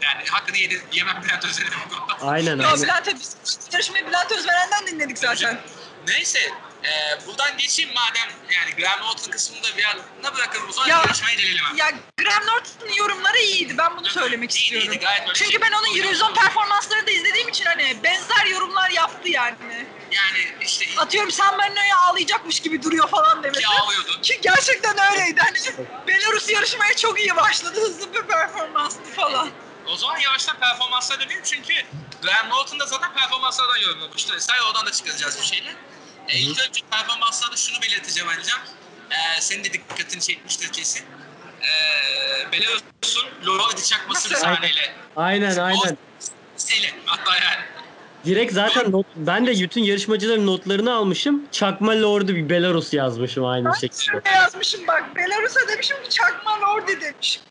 Yani hakkını yedi, yemem Bülent Özdemir'in bu konuda.
Aynen aynen.
Bülent biz yarışmayı Bülent Özveren'den dinledik zaten.
Neyse, e, buradan geçeyim madem yani Graham Norton kısmında bir yana bırakalım o zaman
Ya-
yarışmaya gelelim abi.
Ya Graham Norton'un yorumları iyiydi. Ben bunu söylemek
İyiydi,
istiyorum.
iyiydi, gayet
Çünkü
şey-
ben onun Eurovision performanslarını da izlediğim için hani benzer yorumlar yaptı yani.
Yani işte
Atıyorum San Marino'ya ağlayacakmış gibi duruyor falan demesi.
ki ağlıyordu.
Ki gerçekten öyleydi. Hani Belarus yarışmaya çok iyi başladı. Hızlı bir performanstı falan.
O zaman yavaştan performanslara dönelim çünkü Graham Norton da zaten performanslardan yorumlamıştı. Say oradan da çıkaracağız bir şeyler. E, ilk önce performanslarda şunu belirteceğim Alican. E, senin de dikkatini çekmiştir kesin. E, Belarus'un Lordi çakması bir sahneyle.
Aynen aynen.
Seli hatta yani.
Direkt zaten not, ben de bütün yarışmacıların notlarını almışım. Çakma Lord'u bir Belarus yazmışım aynı şekilde.
Ne yazmışım bak. Belarus'a demişim ki çakma lordi demişim.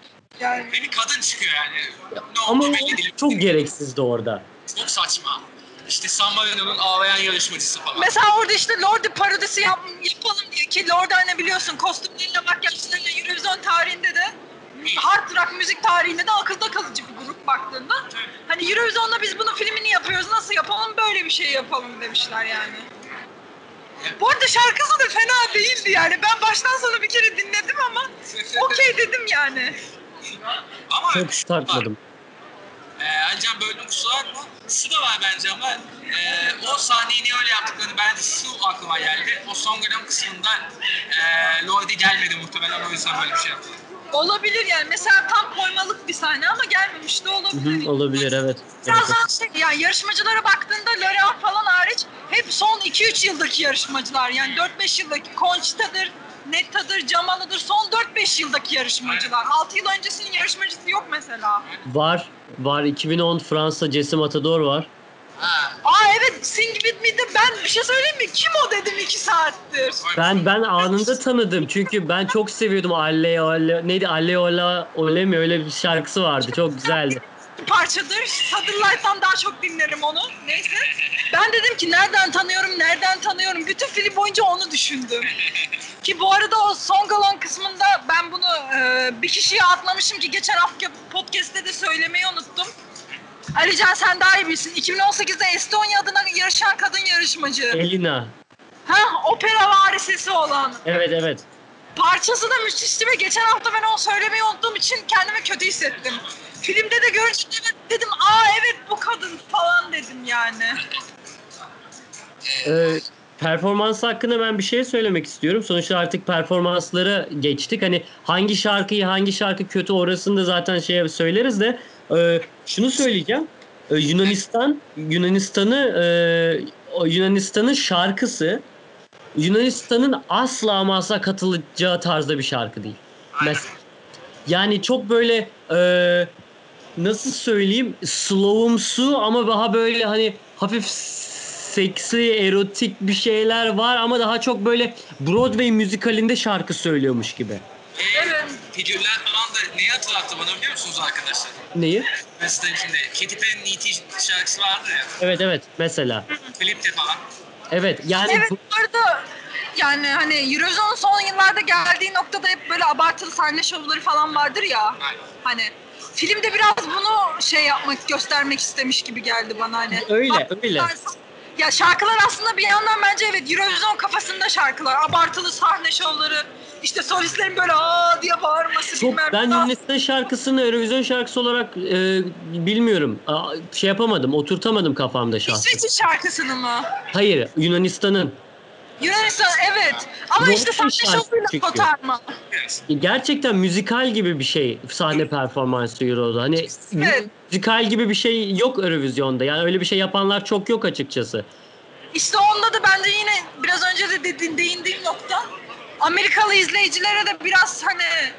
Yani
bir kadın çıkıyor yani. Ne
Ama o çok gereksizdi orada.
Çok saçma. İşte San Marino'nun ağlayan yarışmacısı falan.
Mesela orada işte Lordi parodisi yap, yapalım diye ki Lordi hani biliyorsun kostümleriyle makyajlarıyla Eurovision tarihinde de hard rock müzik tarihinde de akılda kalıcı bir grup baktığında. Hani Eurovision'da biz bunun filmini yapıyoruz nasıl yapalım böyle bir şey yapalım demişler yani. Bu arada şarkısı da fena değildi yani. Ben baştan sona bir kere dinledim ama okey dedim yani.
Ama
Çok tartmadım.
Ee, Alican böldüm kusura bakma. Şu da var bence ama e, o sahneyi niye öyle yaptıklarını bence şu aklıma geldi. O son dönem kısmında e, Lordi gelmedi muhtemelen o yüzden böyle bir şey yaptı.
Olabilir yani. Mesela tam koymalık bir sahne ama gelmemiş de
Hı
olabilir.
hı, olabilir evet.
Biraz
Evet.
şey, yani yarışmacılara baktığında L'Oreal falan hariç hep son 2-3 yıldaki yarışmacılar. Yani 4-5 yıldaki Conchita'dır, Netta'dır, Jamal'ıdır. Son 4-5 yıldaki yarışmacılar. 6 yıl öncesinin yarışmacısı yok mesela.
Var. Var. 2010 Fransa Cesim Matador var.
Ha.
Aa evet Sing With Me'de ben bir şey söyleyeyim mi? Kim o dedim 2 saattir.
Ben ben anında tanıdım çünkü ben çok seviyordum Alle Alle neydi Alle Ola Ole mi öyle bir şarkısı vardı çok güzeldi.
parçadır. Satellite'dan daha çok dinlerim onu. Neyse. Ben dedim ki nereden tanıyorum, nereden tanıyorum. Bütün film boyunca onu düşündüm. Ki bu arada o Song Along kısmında ben bunu e, bir kişiye atlamışım ki geçen hafta podcast'te de söylemeyi unuttum. Alican sen daha iyi bilsin. 2018'de Estonya adına yarışan kadın yarışmacı.
Elina.
Ha, opera varisesi olan.
Evet evet.
Parçası da müthişti ve geçen hafta ben onu söylemeyi unuttuğum için kendimi kötü hissettim. Filmde de görünce evet dedim aa evet bu kadın falan dedim yani.
Ee, performans hakkında ben bir şey söylemek istiyorum. Sonuçta artık performanslara geçtik. Hani hangi şarkıyı hangi şarkı kötü orasını da zaten şey söyleriz de e, şunu söyleyeceğim. E, Yunanistan Yunanistan'ı e, Yunanistan'ın şarkısı Yunanistan'ın asla ama asla katılacağı tarzda bir şarkı değil. Mes- yani çok böyle e, nasıl söyleyeyim slowumsu ama daha böyle hani hafif seksi erotik bir şeyler var ama daha çok böyle Broadway müzikalinde şarkı söylüyormuş gibi.
Ee,
Evet.
Figürler falan da neyi hatırlattı bana biliyor musunuz arkadaşlar?
Neyi?
Mesela şimdi Katy Perry'nin E.T. şarkısı vardı ya.
Evet evet mesela.
Klipte falan.
Evet yani
Evet
bu-
bu arada yani hani Eurovision'un son yıllarda geldiği noktada hep böyle abartılı sahne şovları falan vardır ya.
Aynen.
Hani filmde biraz bunu şey yapmak, göstermek istemiş gibi geldi bana hani.
Öyle,
Bak-
öyle.
Ya şarkılar aslında bir yandan bence evet Eurovision kafasında şarkılar. Abartılı sahne şovları, işte solistlerin böyle aa diye bağırması
çok
bilmem
ben. Yunanistan şarkısını Eurovision şarkısı olarak e, bilmiyorum. Aa, şey yapamadım, oturtamadım kafamda şahsen.
İsveç'in şarkısını mı?
Hayır, Yunanistan'ın.
Yunanistan evet. Ama
Doğru
işte sahne
şarkı
şovuyla kotarma.
Biraz.
Gerçekten müzikal gibi bir şey sahne performansı Euro'da. Hani
Evet.
müzikal gibi bir şey yok Eurovision'da. Yani öyle bir şey yapanlar çok yok açıkçası.
İşte onda da bence yine biraz önce de dediğin, değindiğim nokta Amerikalı izleyicilere de biraz hani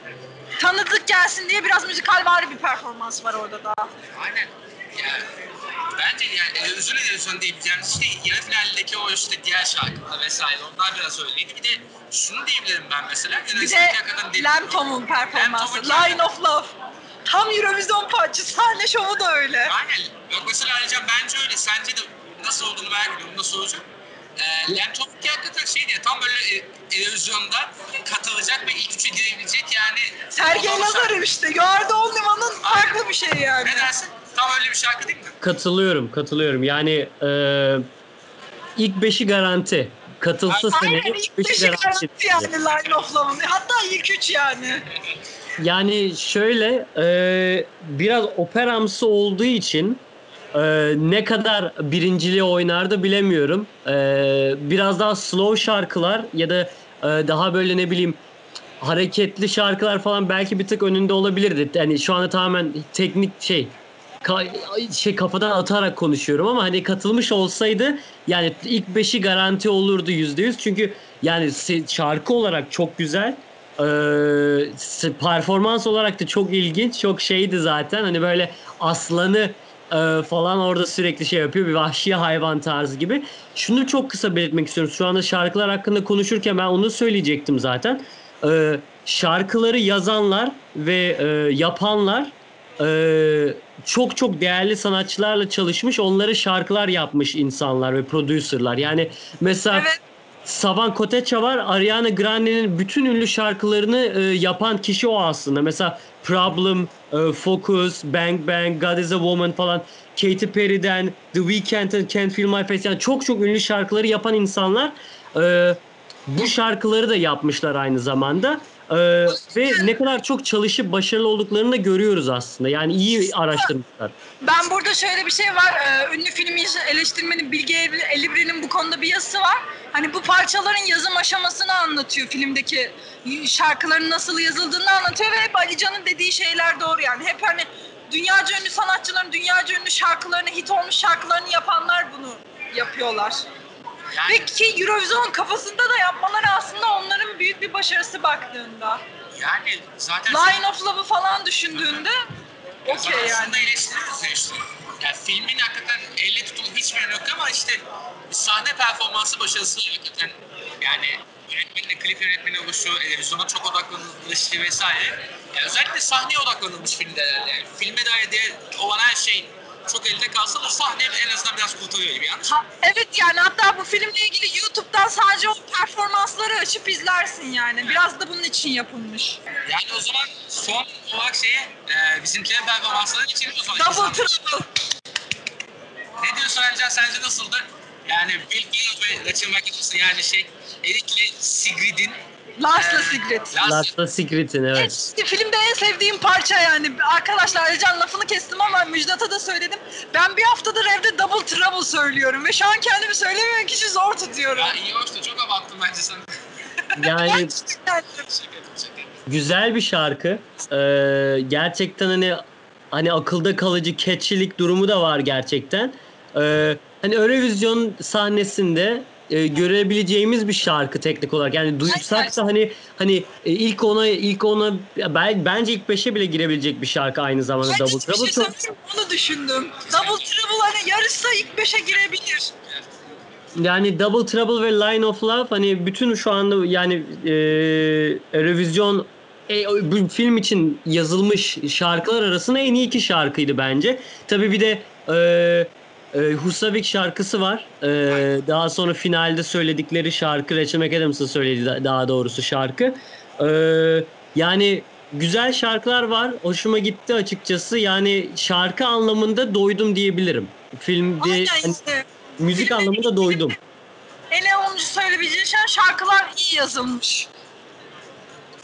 tanıdık gelsin diye biraz müzikal var bir performans var orada da.
Aynen. Ya, bence yani özür dilerim diyebileceğimiz işte yarı finaldeki o işte diğer şarkılar vesaire onlar biraz öyleydi. Bir de şunu diyebilirim ben mesela
Bir de. Lamtom'un performansı.
Lamb Tom'un-
Line of Love. Tam Eurovision parçası. Sahne şovu da öyle.
Aynen. Yok mesela Alican bence öyle. Sence de nasıl olduğunu merak ediyorum. Nasıl olacak? e, yani Tom Cruise hakikaten şey diye tam böyle e, televizyonda katılacak ve ilk üçe girebilecek yani.
Sergey. Lazarev işte. Yard Olniman'ın farklı bir şey yani.
Ne dersin? Tam öyle bir şarkı değil mi?
Katılıyorum, katılıyorum. Yani e, ilk beşi garanti. Katılsa seneye ilk beşi
beşi
garanti.
garanti yani Line of Love'ın. Hatta ilk üç yani.
Yani şöyle e, biraz operamsı olduğu için e, ne kadar birinciliği oynardı bilemiyorum. E, biraz daha slow şarkılar ya da e, daha böyle ne bileyim hareketli şarkılar falan belki bir tık önünde olabilirdi. Yani şu anda tamamen teknik şey ka- şey kafadan atarak konuşuyorum ama hani katılmış olsaydı yani ilk beşi garanti olurdu yüzde yüz. Çünkü yani şarkı olarak çok güzel. Ee, performans olarak da çok ilginç çok şeydi zaten. Hani böyle aslanı e, falan orada sürekli şey yapıyor bir vahşi hayvan tarzı gibi. Şunu çok kısa belirtmek istiyorum. Şu anda şarkılar hakkında konuşurken ben onu söyleyecektim zaten. Ee, şarkıları yazanlar ve e, yapanlar e, çok çok değerli sanatçılarla çalışmış, onları şarkılar yapmış insanlar ve producerlar. Yani mesela
Evet.
Savan Kotecha var, Ariana Grande'nin bütün ünlü şarkılarını e, yapan kişi o aslında. Mesela Problem, e, Focus, Bang Bang, God is a Woman falan. Katy Perry'den, The Weeknd'in Can't Feel My Face yani çok çok ünlü şarkıları yapan insanlar e, bu şarkıları da yapmışlar aynı zamanda. Ee, ve ne kadar çok çalışıp başarılı olduklarını da görüyoruz aslında. Yani iyi araştırmışlar.
Ben burada şöyle bir şey var. Ee, ünlü film eleştirmeni Bilge Elibri'nin bu konuda bir yazısı var. Hani bu parçaların yazım aşamasını anlatıyor. Filmdeki şarkıların nasıl yazıldığını anlatıyor ve hep Ali Can'ın dediği şeyler doğru yani. Hep hani dünyaca ünlü sanatçıların dünyaca ünlü şarkılarını, hit olmuş şarkılarını yapanlar bunu yapıyorlar.
Yani
Ve ki Eurovision kafasında da yapmaları aslında onların büyük bir başarısı baktığında.
yani zaten
Line of Love'ı falan düşündüğünde okey
Zaten
yani.
aslında eleştiririz ya işte. Yani filmin hakikaten elle tutulur hiçbir yok ama işte sahne performansı başarısı hakikaten yani yönetmenle klip yönetmeni oluşu, televizyona çok odaklanılışı vesaire. Yani özellikle sahneye odaklanılmış filmde yani. Filme dair diğer olan her şey çok elde kalsa da sahne en azından biraz kurtarıyor gibi mı?
Ha, evet yani hatta bu filmle ilgili YouTube'dan sadece o performansları açıp izlersin yani. Biraz da bunun için yapılmış.
Yani o zaman son olarak şeye e, bizimkilerin performanslarına geçelim o zaman.
Double Trouble.
Ne diyorsun Ercan sence nasıldı? Yani Bill Gates ve Rachel McAdams'ın yani şey Eric'le Sigrid'in
Last'la
e,
Sigrid.
Last-
Last'ta Secret'in evet.
Evet. Filmde en sevdiğim parça yani. Arkadaşlar Ercan lafını kestim ama Müjdat'a da söyledim. Ben bir haftadır evde Double Trouble söylüyorum ve şu an kendimi söylemeyen kişi zor tutuyorum.
Ya iyi hoş da çok abarttım bence sen. [LAUGHS]
Yani güzel bir şarkı. Ee, gerçekten hani hani akılda kalıcı catchy'lik durumu da var gerçekten. Ee, hani Eurovision sahnesinde e, görebileceğimiz bir şarkı teknik olarak. Yani duysak da hani hani e, ilk ona ilk ona ben, bence ilk beşe bile girebilecek bir şarkı aynı zamanda
Ben
Double Trouble.
şey
Çok
onu düşündüm. Double Trouble hani yarışsa ilk beşe girebilir.
Yani Double Trouble ve Line of Love hani bütün şu anda yani e, Eurovision e, bu film için yazılmış şarkılar arasında en iyi iki şarkıydı bence. Tabii bir de e, e, Husavik şarkısı var. E, daha sonra finalde söyledikleri şarkı Rachel McAdams'ın söyledi da- daha doğrusu şarkı. E, yani güzel şarkılar var. Hoşuma gitti açıkçası. Yani şarkı anlamında doydum diyebilirim. Filmde
Aynen
hani
işte.
müzik anlamında doydum.
En olumcu söyleyebileceğin şey şarkılar iyi yazılmış.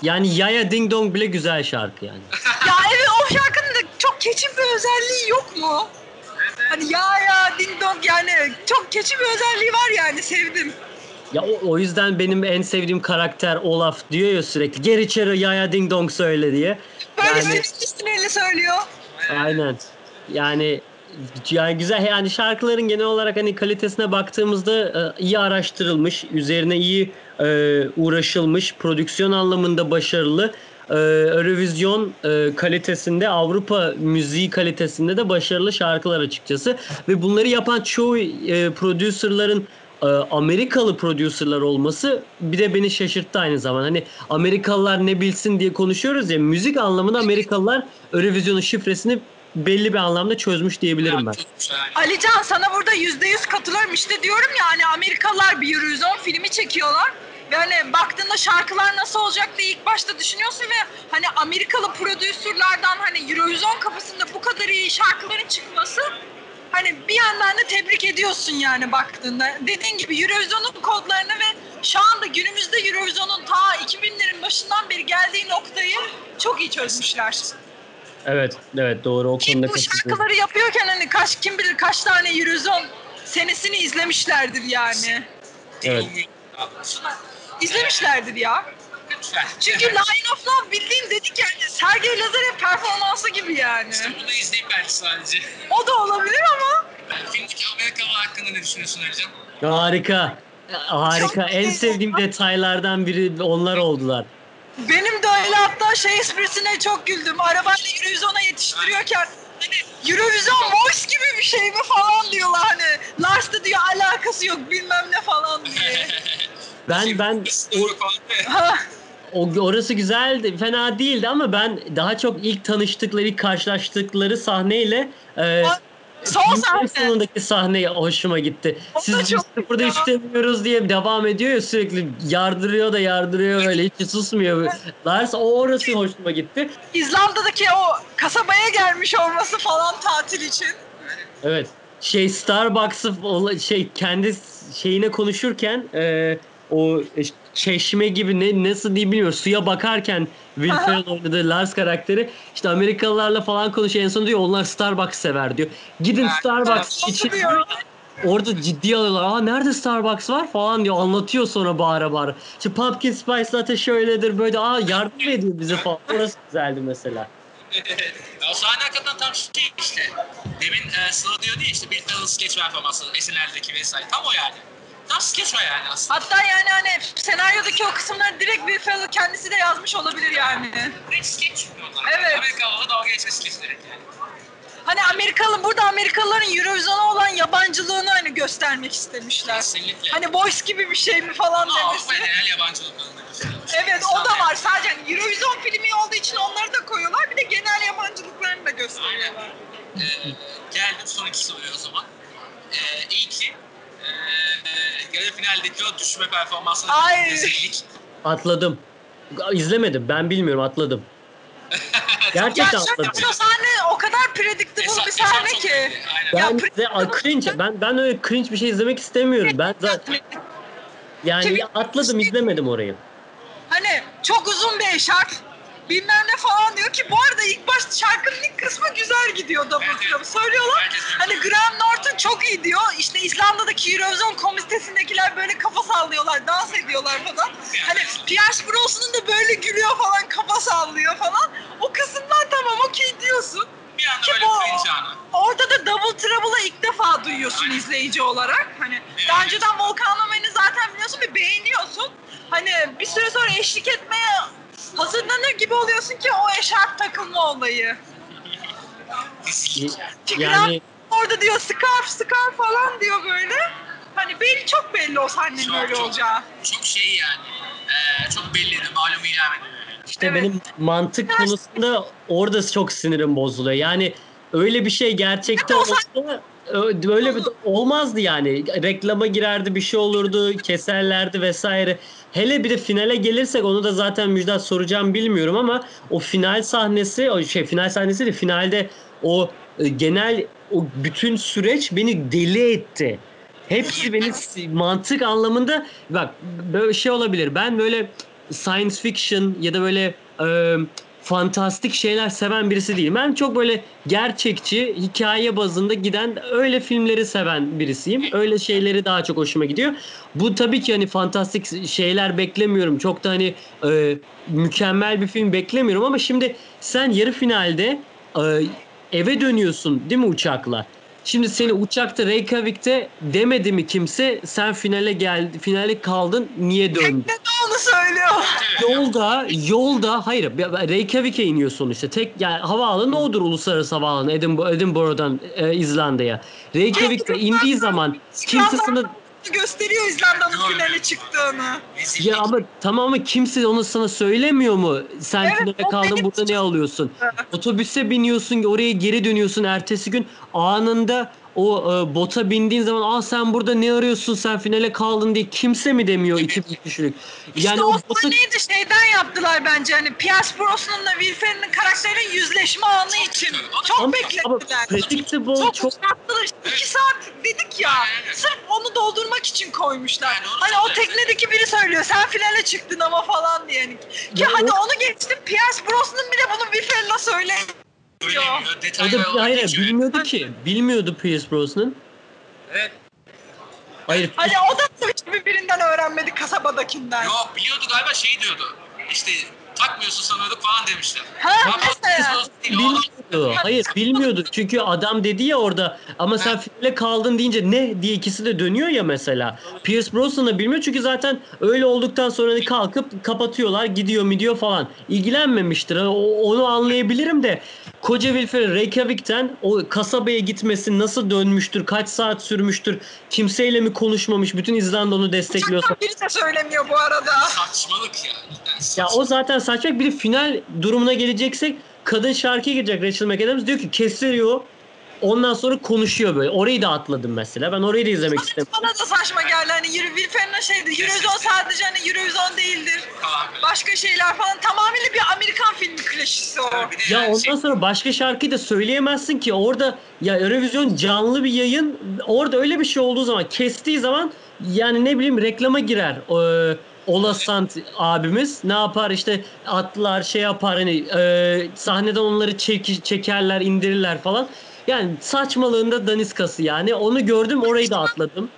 Yani Yaya Ding Dong bile güzel şarkı yani. [LAUGHS]
ya evet o şarkının da çok keçi bir özelliği yok mu? Hani ya ya ding dong yani çok keçi bir özelliği var yani sevdim.
Ya o, o yüzden benim en sevdiğim karakter Olaf diyor ya sürekli gir içeri Yaya Ding Dong söyle diye.
Böyle
Yani-
yani... sinirli söylüyor.
Aynen. Yani yani güzel yani şarkıların genel olarak hani kalitesine baktığımızda e, iyi araştırılmış, üzerine iyi e, uğraşılmış, prodüksiyon anlamında başarılı. E, Eurovision kalitesinde, Avrupa müziği kalitesinde de başarılı şarkılar açıkçası. Ve bunları yapan çoğu e, e, Amerikalı prodüserler olması bir de beni şaşırttı aynı zaman. Hani Amerikalılar ne bilsin diye konuşuyoruz ya müzik anlamında Amerikalılar Eurovision'un şifresini belli bir anlamda çözmüş diyebilirim ben.
Alican sana burada yüzde yüz katılıyorum işte diyorum ya hani Amerikalılar bir Eurovision filmi çekiyorlar ve hani baktığında şarkılar nasıl olacak diye ilk başta düşünüyorsun ve hani Amerikalı prodüsörlerden hani Eurovision kafasında bu kadar iyi şarkıların çıkması hani bir yandan da tebrik ediyorsun yani baktığında. Dediğin gibi Eurovision'un kodlarını ve şu anda günümüzde Eurovision'un ta 2000'lerin başından beri geldiği noktayı çok iyi çözmüşler.
Evet, evet doğru o
Ki
konuda
bu şarkıları yapıyorken hani kaç kim bilir kaç tane Eurovision senesini izlemişlerdir yani.
Evet.
İzlemişlerdir ya.
Lütfen.
Çünkü Line of Love bildiğin dedik yani Sergey Lazarev performansı gibi yani.
İşte bunu izleyip belki sadece.
O da olabilir ama
Filmdeki Amerikalı hakkında ne düşünüyorsun Alican?
Harika. Harika.
Çok
En sevdiğim detaylardan biri onlar oldular.
benim de öyle hatta şey esprisine çok güldüm. Arabayla Eurovision'a yetiştiriyorken hani Eurovision Voice gibi bir şey mi falan diyorlar hani. Lars da diyor alakası yok bilmem ne falan diye. [LAUGHS]
Ben ben o,
Ha,
o orası güzeldi, fena değildi ama ben daha çok ilk tanıştıkları, ilk karşılaştıkları sahneyle e,
Son sahne.
sonundaki sahne hoşuma gitti.
O
Siz biz
çok
burada
ya.
istemiyoruz diye devam ediyor ya sürekli yardırıyor da yardırıyor öyle hiç susmuyor. Lars o orası hoşuma gitti.
İzlanda'daki o kasabaya gelmiş olması falan tatil için.
Evet. Şey Starbucks'ı şey kendi şeyine konuşurken e, o çeşme gibi ne nasıl diye bilmiyorum. Suya bakarken Will. Ferrell oynadığı Lars karakteri işte Amerikalılarla falan konuşuyor. En son diyor onlar Starbucks sever diyor. Gidin Starbucks için orada ciddi alıyorlar. Aa nerede Starbucks var falan diyor. Anlatıyor sonra bağıra bağıra. İşte Pumpkin Spice latte şöyledir böyle. Aa yardım ediyor bize falan. Orası güzeldi mesela. [LAUGHS]
O sahne hakikaten tam şey işte. Demin e, Sıla diyordu ya işte bir tane skeç performansı esinlerdeki vesaire. Tam o yani. Tam skeç o yani aslında.
Hatta yani hani senaryodaki o kısımları direkt Will Ferrell kendisi de yazmış olabilir yani.
Direkt skeç onlar.
Evet.
Amerikalı'da dalga geçme skeç direkt yani.
Hani Amerikalı burada Amerikalıların Eurovision'a olan yabancılığını hani göstermek istemişler.
Kesinlikle.
Hani Voice gibi bir şey mi falan
Ama Avrupa
demesi.
genel yabancılıklarında gösterilmiş.
Evet o da var. Sadece hani Eurovision filmi olduğu için onları da koyuyorlar. Bir de genel yabancılıklarını da gösteriyorlar.
Ee, geldim sonraki soruya o zaman. Ee, iyi ki yarı finaldeki o düşme performansını
Ay.
rezillik.
Atladım. İzlemedim. Ben bilmiyorum atladım. [LAUGHS] Gerçekten
Ya
atladım.
şöyle o sahne o kadar predictable
Hesap-
bir sahne ki.
Aynen.
Ya,
Ben
pre-
de a, cringe. Ben ben öyle cringe bir şey izlemek istemiyorum. Ben zaten yani atladım izlemedim orayı.
Hani çok uzun bir eşarp bilmem ne falan diyor ki bu arada ilk başta şarkının ilk kısmı güzel gidiyor
Evet,
club. Söylüyorlar. Hani Graham Norton çok iyi diyor. İşte İzlanda'daki Eurovision komitesindekiler böyle kafa sallıyorlar, dans ediyorlar falan. Hani Pierce Brosnan da böyle gülüyor falan, kafa sallıyor falan. O kısımdan tamam okey diyorsun.
bir anda
Ki
böyle cringe.
Orada da Double Trouble'ı ilk defa duyuyorsun
Aynen.
izleyici olarak. Hani
Evet.
daha önceden Volkan Ömer'i zaten biliyorsun ve beğeniyorsun. Hani bir süre sonra eşlik etmeye hazırlanır gibi oluyorsun ki o eşarp takılma olayı. Çünkü
Yani
orada diyor scarf scarf falan diyor böyle. Hani belli çok belli o sahnenin
Çok,
öyle
çok.
olacağı.
Çok şey yani. Ee, çok belliydi. Malum ilan
işte
Evet.
benim mantık konusunda orada çok sinirim bozuluyor. Yani öyle bir şey gerçekte
Evet,
olsa ö- öyle bir olmazdı yani. Reklama girerdi bir şey olurdu, keserlerdi vesaire. Hele bir de finale gelirsek onu da zaten Müjdat soracağım bilmiyorum ama o final sahnesi, o şey final sahnesi de finalde o e, genel o bütün süreç beni deli etti. Hepsi beni mantık anlamında bak böyle şey olabilir. Ben böyle science fiction ya da böyle e, fantastik şeyler seven birisi değilim. Ben çok böyle gerçekçi, hikaye bazında giden öyle filmleri seven birisiyim. Öyle şeyleri daha çok hoşuma gidiyor. Bu tabii ki hani fantastik şeyler beklemiyorum. Çok da hani e, mükemmel bir film beklemiyorum ama şimdi sen yarı finalde e, eve dönüyorsun değil mi uçakla? Şimdi seni uçakta Reykjavik'te demedi mi kimse sen finale geldi finale kaldın niye döndün?
Ne onu söylüyor.
Yolda yolda hayır Reykjavik'e iniyor sonuçta. Tek yani havaalanı odur uluslararası havaalanı Edinburgh, Edinburgh'dan e, İzlanda'ya. Reykjavik'te indiği zaman kimse sana
gösteriyor İzlanda'nın finale çıktığını.
Ya ama tamamı kimse onu sana söylemiyor mu? Sen
Evet,
finale kaldın burada ne alıyorsun? Otobüse biniyorsun oraya geri dönüyorsun ertesi gün anında o e, bota bindiğin zaman aa sen burada ne arıyorsun sen finale kaldın diye kimse mi demiyor 2000 kişilik.
İşte
Yani
o sahneyi de şeyden yaptılar bence hani Pierce Brosnan'la Will Ferrell'in karakterinin yüzleşme anı için. Çok
ama, ama
beklettiler.
predictable
Çok,
çok
uzattılar. İşte iki saat dedik ya. Sırf onu doldurmak için koymuşlar.
Yani
hani o teknedeki biri söylüyor. Sen finale çıktın ama falan diye. Ki
Ya
hadi
o-
onu geçtim. Pierce Brosnan bile bunu Will Ferrell'a Söylemiyor.
o da hayır
geçiyor.
bilmiyordu ki. Bilmiyordu Pierce Brosnan.
Evet.
Hayır.
Hani o da hiçbir birinden öğrenmedi kasabadakinden.
Yok biliyordu galiba şey diyordu. İşte takmıyorsun sanıyorduk falan demişler.
Ha, mesela.
Bilmiyordu. Hayır bilmiyordu. Çünkü adam dedi ya orada ama sen
Ha.
finale kaldın deyince ne diye ikisi de dönüyor ya mesela. Pierce Brosnan da bilmiyor çünkü zaten öyle olduktan sonra da kalkıp kapatıyorlar gidiyor mi diyor falan. İlgilenmemiştir. O- onu anlayabilirim de koca Will Ferrell Reykjavik'ten o kasabaya gitmesi nasıl dönmüştür, kaç saat sürmüştür, kimseyle mi konuşmamış, bütün İzlanda onu destekliyorsa.
Uçaktan biri de söylemiyor bu arada.
Saçmalık yani.
Ya o zaten saçma. Bir de final durumuna geleceksek kadın şarkıya girecek Rachel McAdams diyor ki kestiriyor. Ondan sonra konuşuyor böyle. Orayı da atladım mesela. Ben orayı da izlemek istedim.
Bana da saçma geldi. Hani Euro, Will Ferrell'in şeydi. Eurovision sadece hani Eurovision değildir.
falan böyle.
Başka şeyler falan. Tamamıyla bir Amerikan filmi klişesi o.
Ya ondan
şey-
sonra başka şarkıyı da söyleyemezsin ki orada ya Eurovision canlı bir yayın orada öyle bir şey olduğu zaman kestiği zaman yani ne bileyim reklama girer. Ee, Ola Sant abimiz ne yapar işte atlar şey yapar hani e, sahneden onları çek, çekerler indirirler falan. Yani saçmalığında daniskası yani onu gördüm orayı da atladım.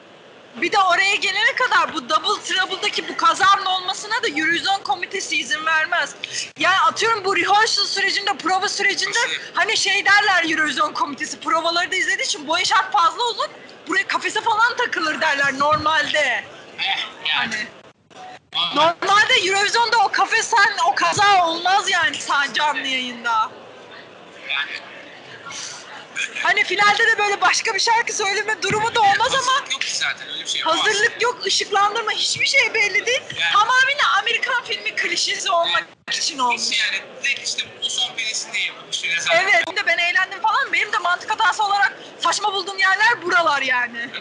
Bir de oraya gelene kadar bu Double Trouble'daki bu kazanın olmasına da Eurovision komitesi izin vermez. Yani atıyorum bu rehearsal sürecinde, prova sürecinde hani şey derler Eurovision komitesi provaları da izlediği için bu şart fazla uzun. Buraya kafese falan takılır derler normalde.
Eh, yani.
Hani normalde Eurovision'da o kafes o kaza olmaz yani sadece canlı yayında. Hani finalde de böyle başka bir şarkı söyleme durumu da olmaz ama
yok ki zaten öyle bir şey yapamaz.
hazırlık yok, ışıklandırma hiçbir şey belli değil.
Yani-
Tamamıyla Amerikan filmi klişesi olmak için olmuş.
Yani direkt işte o son penisinde yapılmış bir rezalet.
Evet, bir de ben eğlendim falan. Benim de mantık hatası olarak saçma bulduğum yerler buralar yani. [LAUGHS]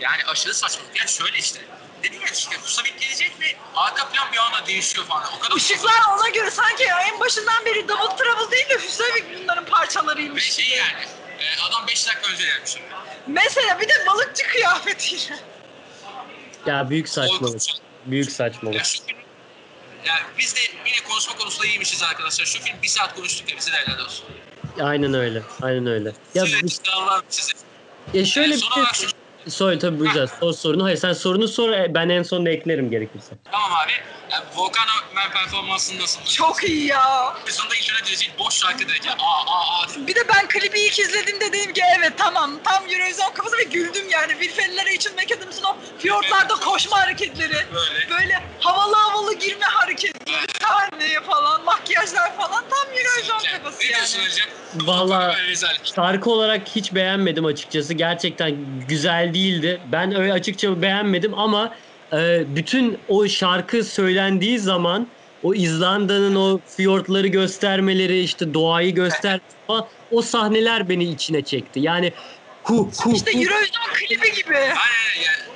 Yani aşırı saçma. Yani şöyle işte. Dedin ya işte Husavik gelecek ve arka plan bir anda değişiyor falan. O kadar
Işıklar ona göre sanki en başından beri Double Trouble değil de Hüsevik bunların
Ve
parçalarıymış.
şey
gibi.
yani. e, adam 5 dakika önce gelmiş.
Mesela bir de balıkçı kıyafetiyle.
Ya büyük saçmalık. Büyük
Ya
saçmalık.
şu film yani biz de yine konuşma konusunda iyiymişiz arkadaşlar. Şu film bir saat konuştuk ya bize de helal olsun.
Aynen öyle. Aynen öyle. Ya,
Ya, Sürekli size.
ya şöyle
Yani
bir
son
şey Söyle tabii buyuracağız. Sor sorunu. Hayır sen sorunu sor. e, Ben en sonunda eklerim gerekirse.
Tamam abi. Yani Volkan Ömer performansın nasıl?
Çok iyi ya.
Sonunda önce Cecil boş şarkı dedi ki aa aa aa.
Bir de ben klibi ilk izlediğimde dedim ki evet tamam tam Eurovision kafası ve güldüm yani. Will Ferrell'lere için McAdams'ın o fiyortlarda koşma hareketleri.
Böyle.
Böyle havalı havalı girme hareketleri, sahneye falan, makyajlar falan tam Eurovision
Yani,
kafası
ne diyorsun
yani.
hocam?
Vallahi-
Volkan Ömer rezalet.
Şarkı olarak hiç beğenmedim açıkçası. Gerçekten güzel değildi. Ben öyle açıkça beğenmedim ama e, bütün o şarkı söylendiği zaman o İzlanda'nın o fiyortları göstermeleri işte doğayı göster falan o sahneler beni içine çekti. Yani hu hu
İşte
hu.
Eurovision klibi gibi.
Aynen yani.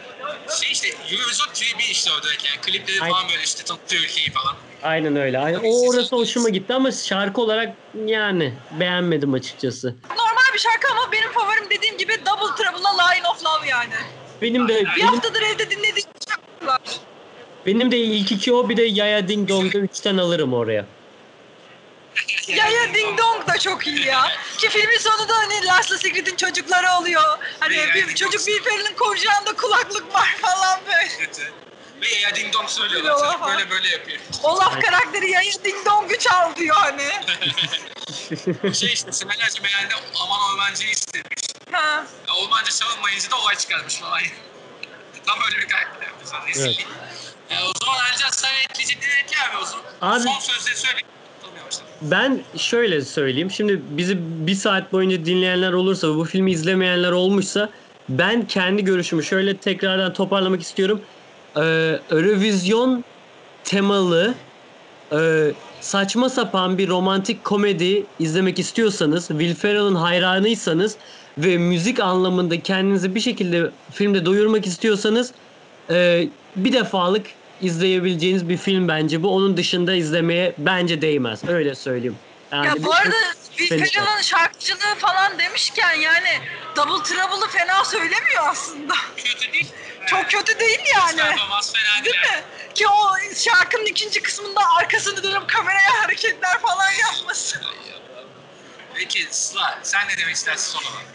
Şey işte Eurovision klibi işte o direkt yani. Klipleri
Aynen.
falan böyle işte tanıtıyor ülkeyi falan.
Aynen öyle. Aynen. O orası hoşuma gitti ama şarkı olarak yani beğenmedim açıkçası.
Normal bir şarkı ama benim favorim dediğim gibi Double Trouble'la Line of Love yani.
Benim de
Bir
benim,
haftadır evde dinlediğim şarkılar.
benim de ilk iki o bir de Yaya Ding Dong'da üçten alırım oraya.
Ya ya Ding Dong da çok iyi ya. Ki filmin sonunda hani Lars Sigrid'in çocukları oluyor. Hani bir çocuk bir Ferrell'in kucağında kulaklık var falan böyle.
Ve ya ding dong söylüyorlar. Çocuk böyle böyle yapıyor.
Olaf karakteri ya ya Ding Dong'u çal diyor hani. [LAUGHS]
şey işte senelerce meğerde aman Ormancı'yı istemiş.
Ha.
Ya, Ormancı çalınmayınca da olay çıkarmış falan. [LAUGHS] Tam öyle bir karakter yapmış. Rezillik. Ya, o zaman Ercan sen ekleyecek ne ki abi o zaman?
Abi-
Son sözleri söyle.
Ben şöyle söyleyeyim. Şimdi bizi bir saat boyunca dinleyenler olursa, bu filmi izlemeyenler olmuşsa ben kendi görüşümü şöyle tekrardan toparlamak istiyorum. Ee, Eurovision temalı e, saçma sapan bir romantik komedi izlemek istiyorsanız, Will Ferrell'ın hayranıysanız ve müzik anlamında kendinizi bir şekilde filmde doyurmak istiyorsanız e, bir defalık izleyebileceğiniz bir film bence bu. Onun dışında izlemeye bence değmez. Öyle söyleyeyim. Yani
Ya
bir-
bu arada Will
Fena.
Ferrell'ın şarkıcılığı falan demişken yani Double Trouble'ı fena söylemiyor aslında.
Kötü değil.
Çok kötü değil [LAUGHS] yani.
Değil.
Değil mi? Ki o şarkının ikinci kısmında arkasını dönüp kameraya [LAUGHS] hareketler falan yapması.
Peki Sıla sen ne demek istersin son olarak?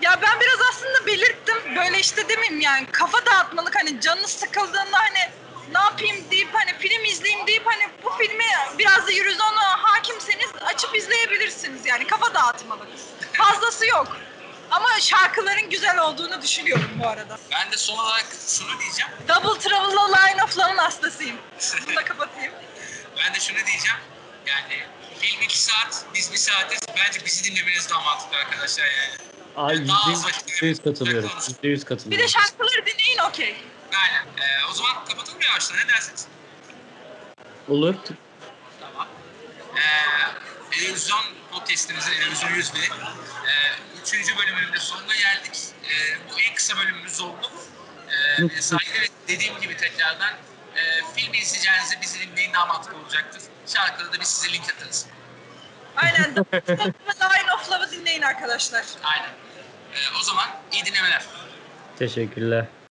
Ya ben biraz aslında belirttim. Böyle işte demeyeyim yani kafa dağıtmalık hani canınız sıkıldığında hani ne yapayım deyip hani film izleyeyim deyip hani bu filmi biraz da Eurozone'a hakimseniz açıp izleyebilirsiniz yani kafa dağıtmalık. Fazlası yok. Ama şarkıların güzel olduğunu düşünüyorum bu arada.
Ben de son olarak şunu diyeceğim.
Double Trouble'la Line of Love'ın hastasıyım. Bunu da kapatayım.
Ben de şunu diyeceğim. Yani film 2 saat, biz 1 saatiz. Bence bizi dinlemeniz daha mantıklı arkadaşlar yani.
Ay,
Daha az vakit
yüzde yüz katılıyorum.
konuşun.
Yüzde yüz
Bir
katılıyorum.
de şarkıları dinleyin okey.
Aynen. Ee, o zaman kapatalım yavaştan. Ne dersiniz?
Olur.
Tamam. Ee, Televizyon podcastimizin Televizyon 100 bin. Ee, üçüncü bölümünün de sonuna geldik. Ee, bu en kısa bölümümüz oldu. Ee, saygı ve dediğim gibi tekrardan e, filmi izleyeceğinizde bizi dinleyin daha mantıklı olacaktır. Şarkıda da biz size link atarız.
Aynen. Line of Love'ı dinleyin arkadaşlar.
Aynen. Ee, o zaman iyi dinlemeler.
Teşekkürler.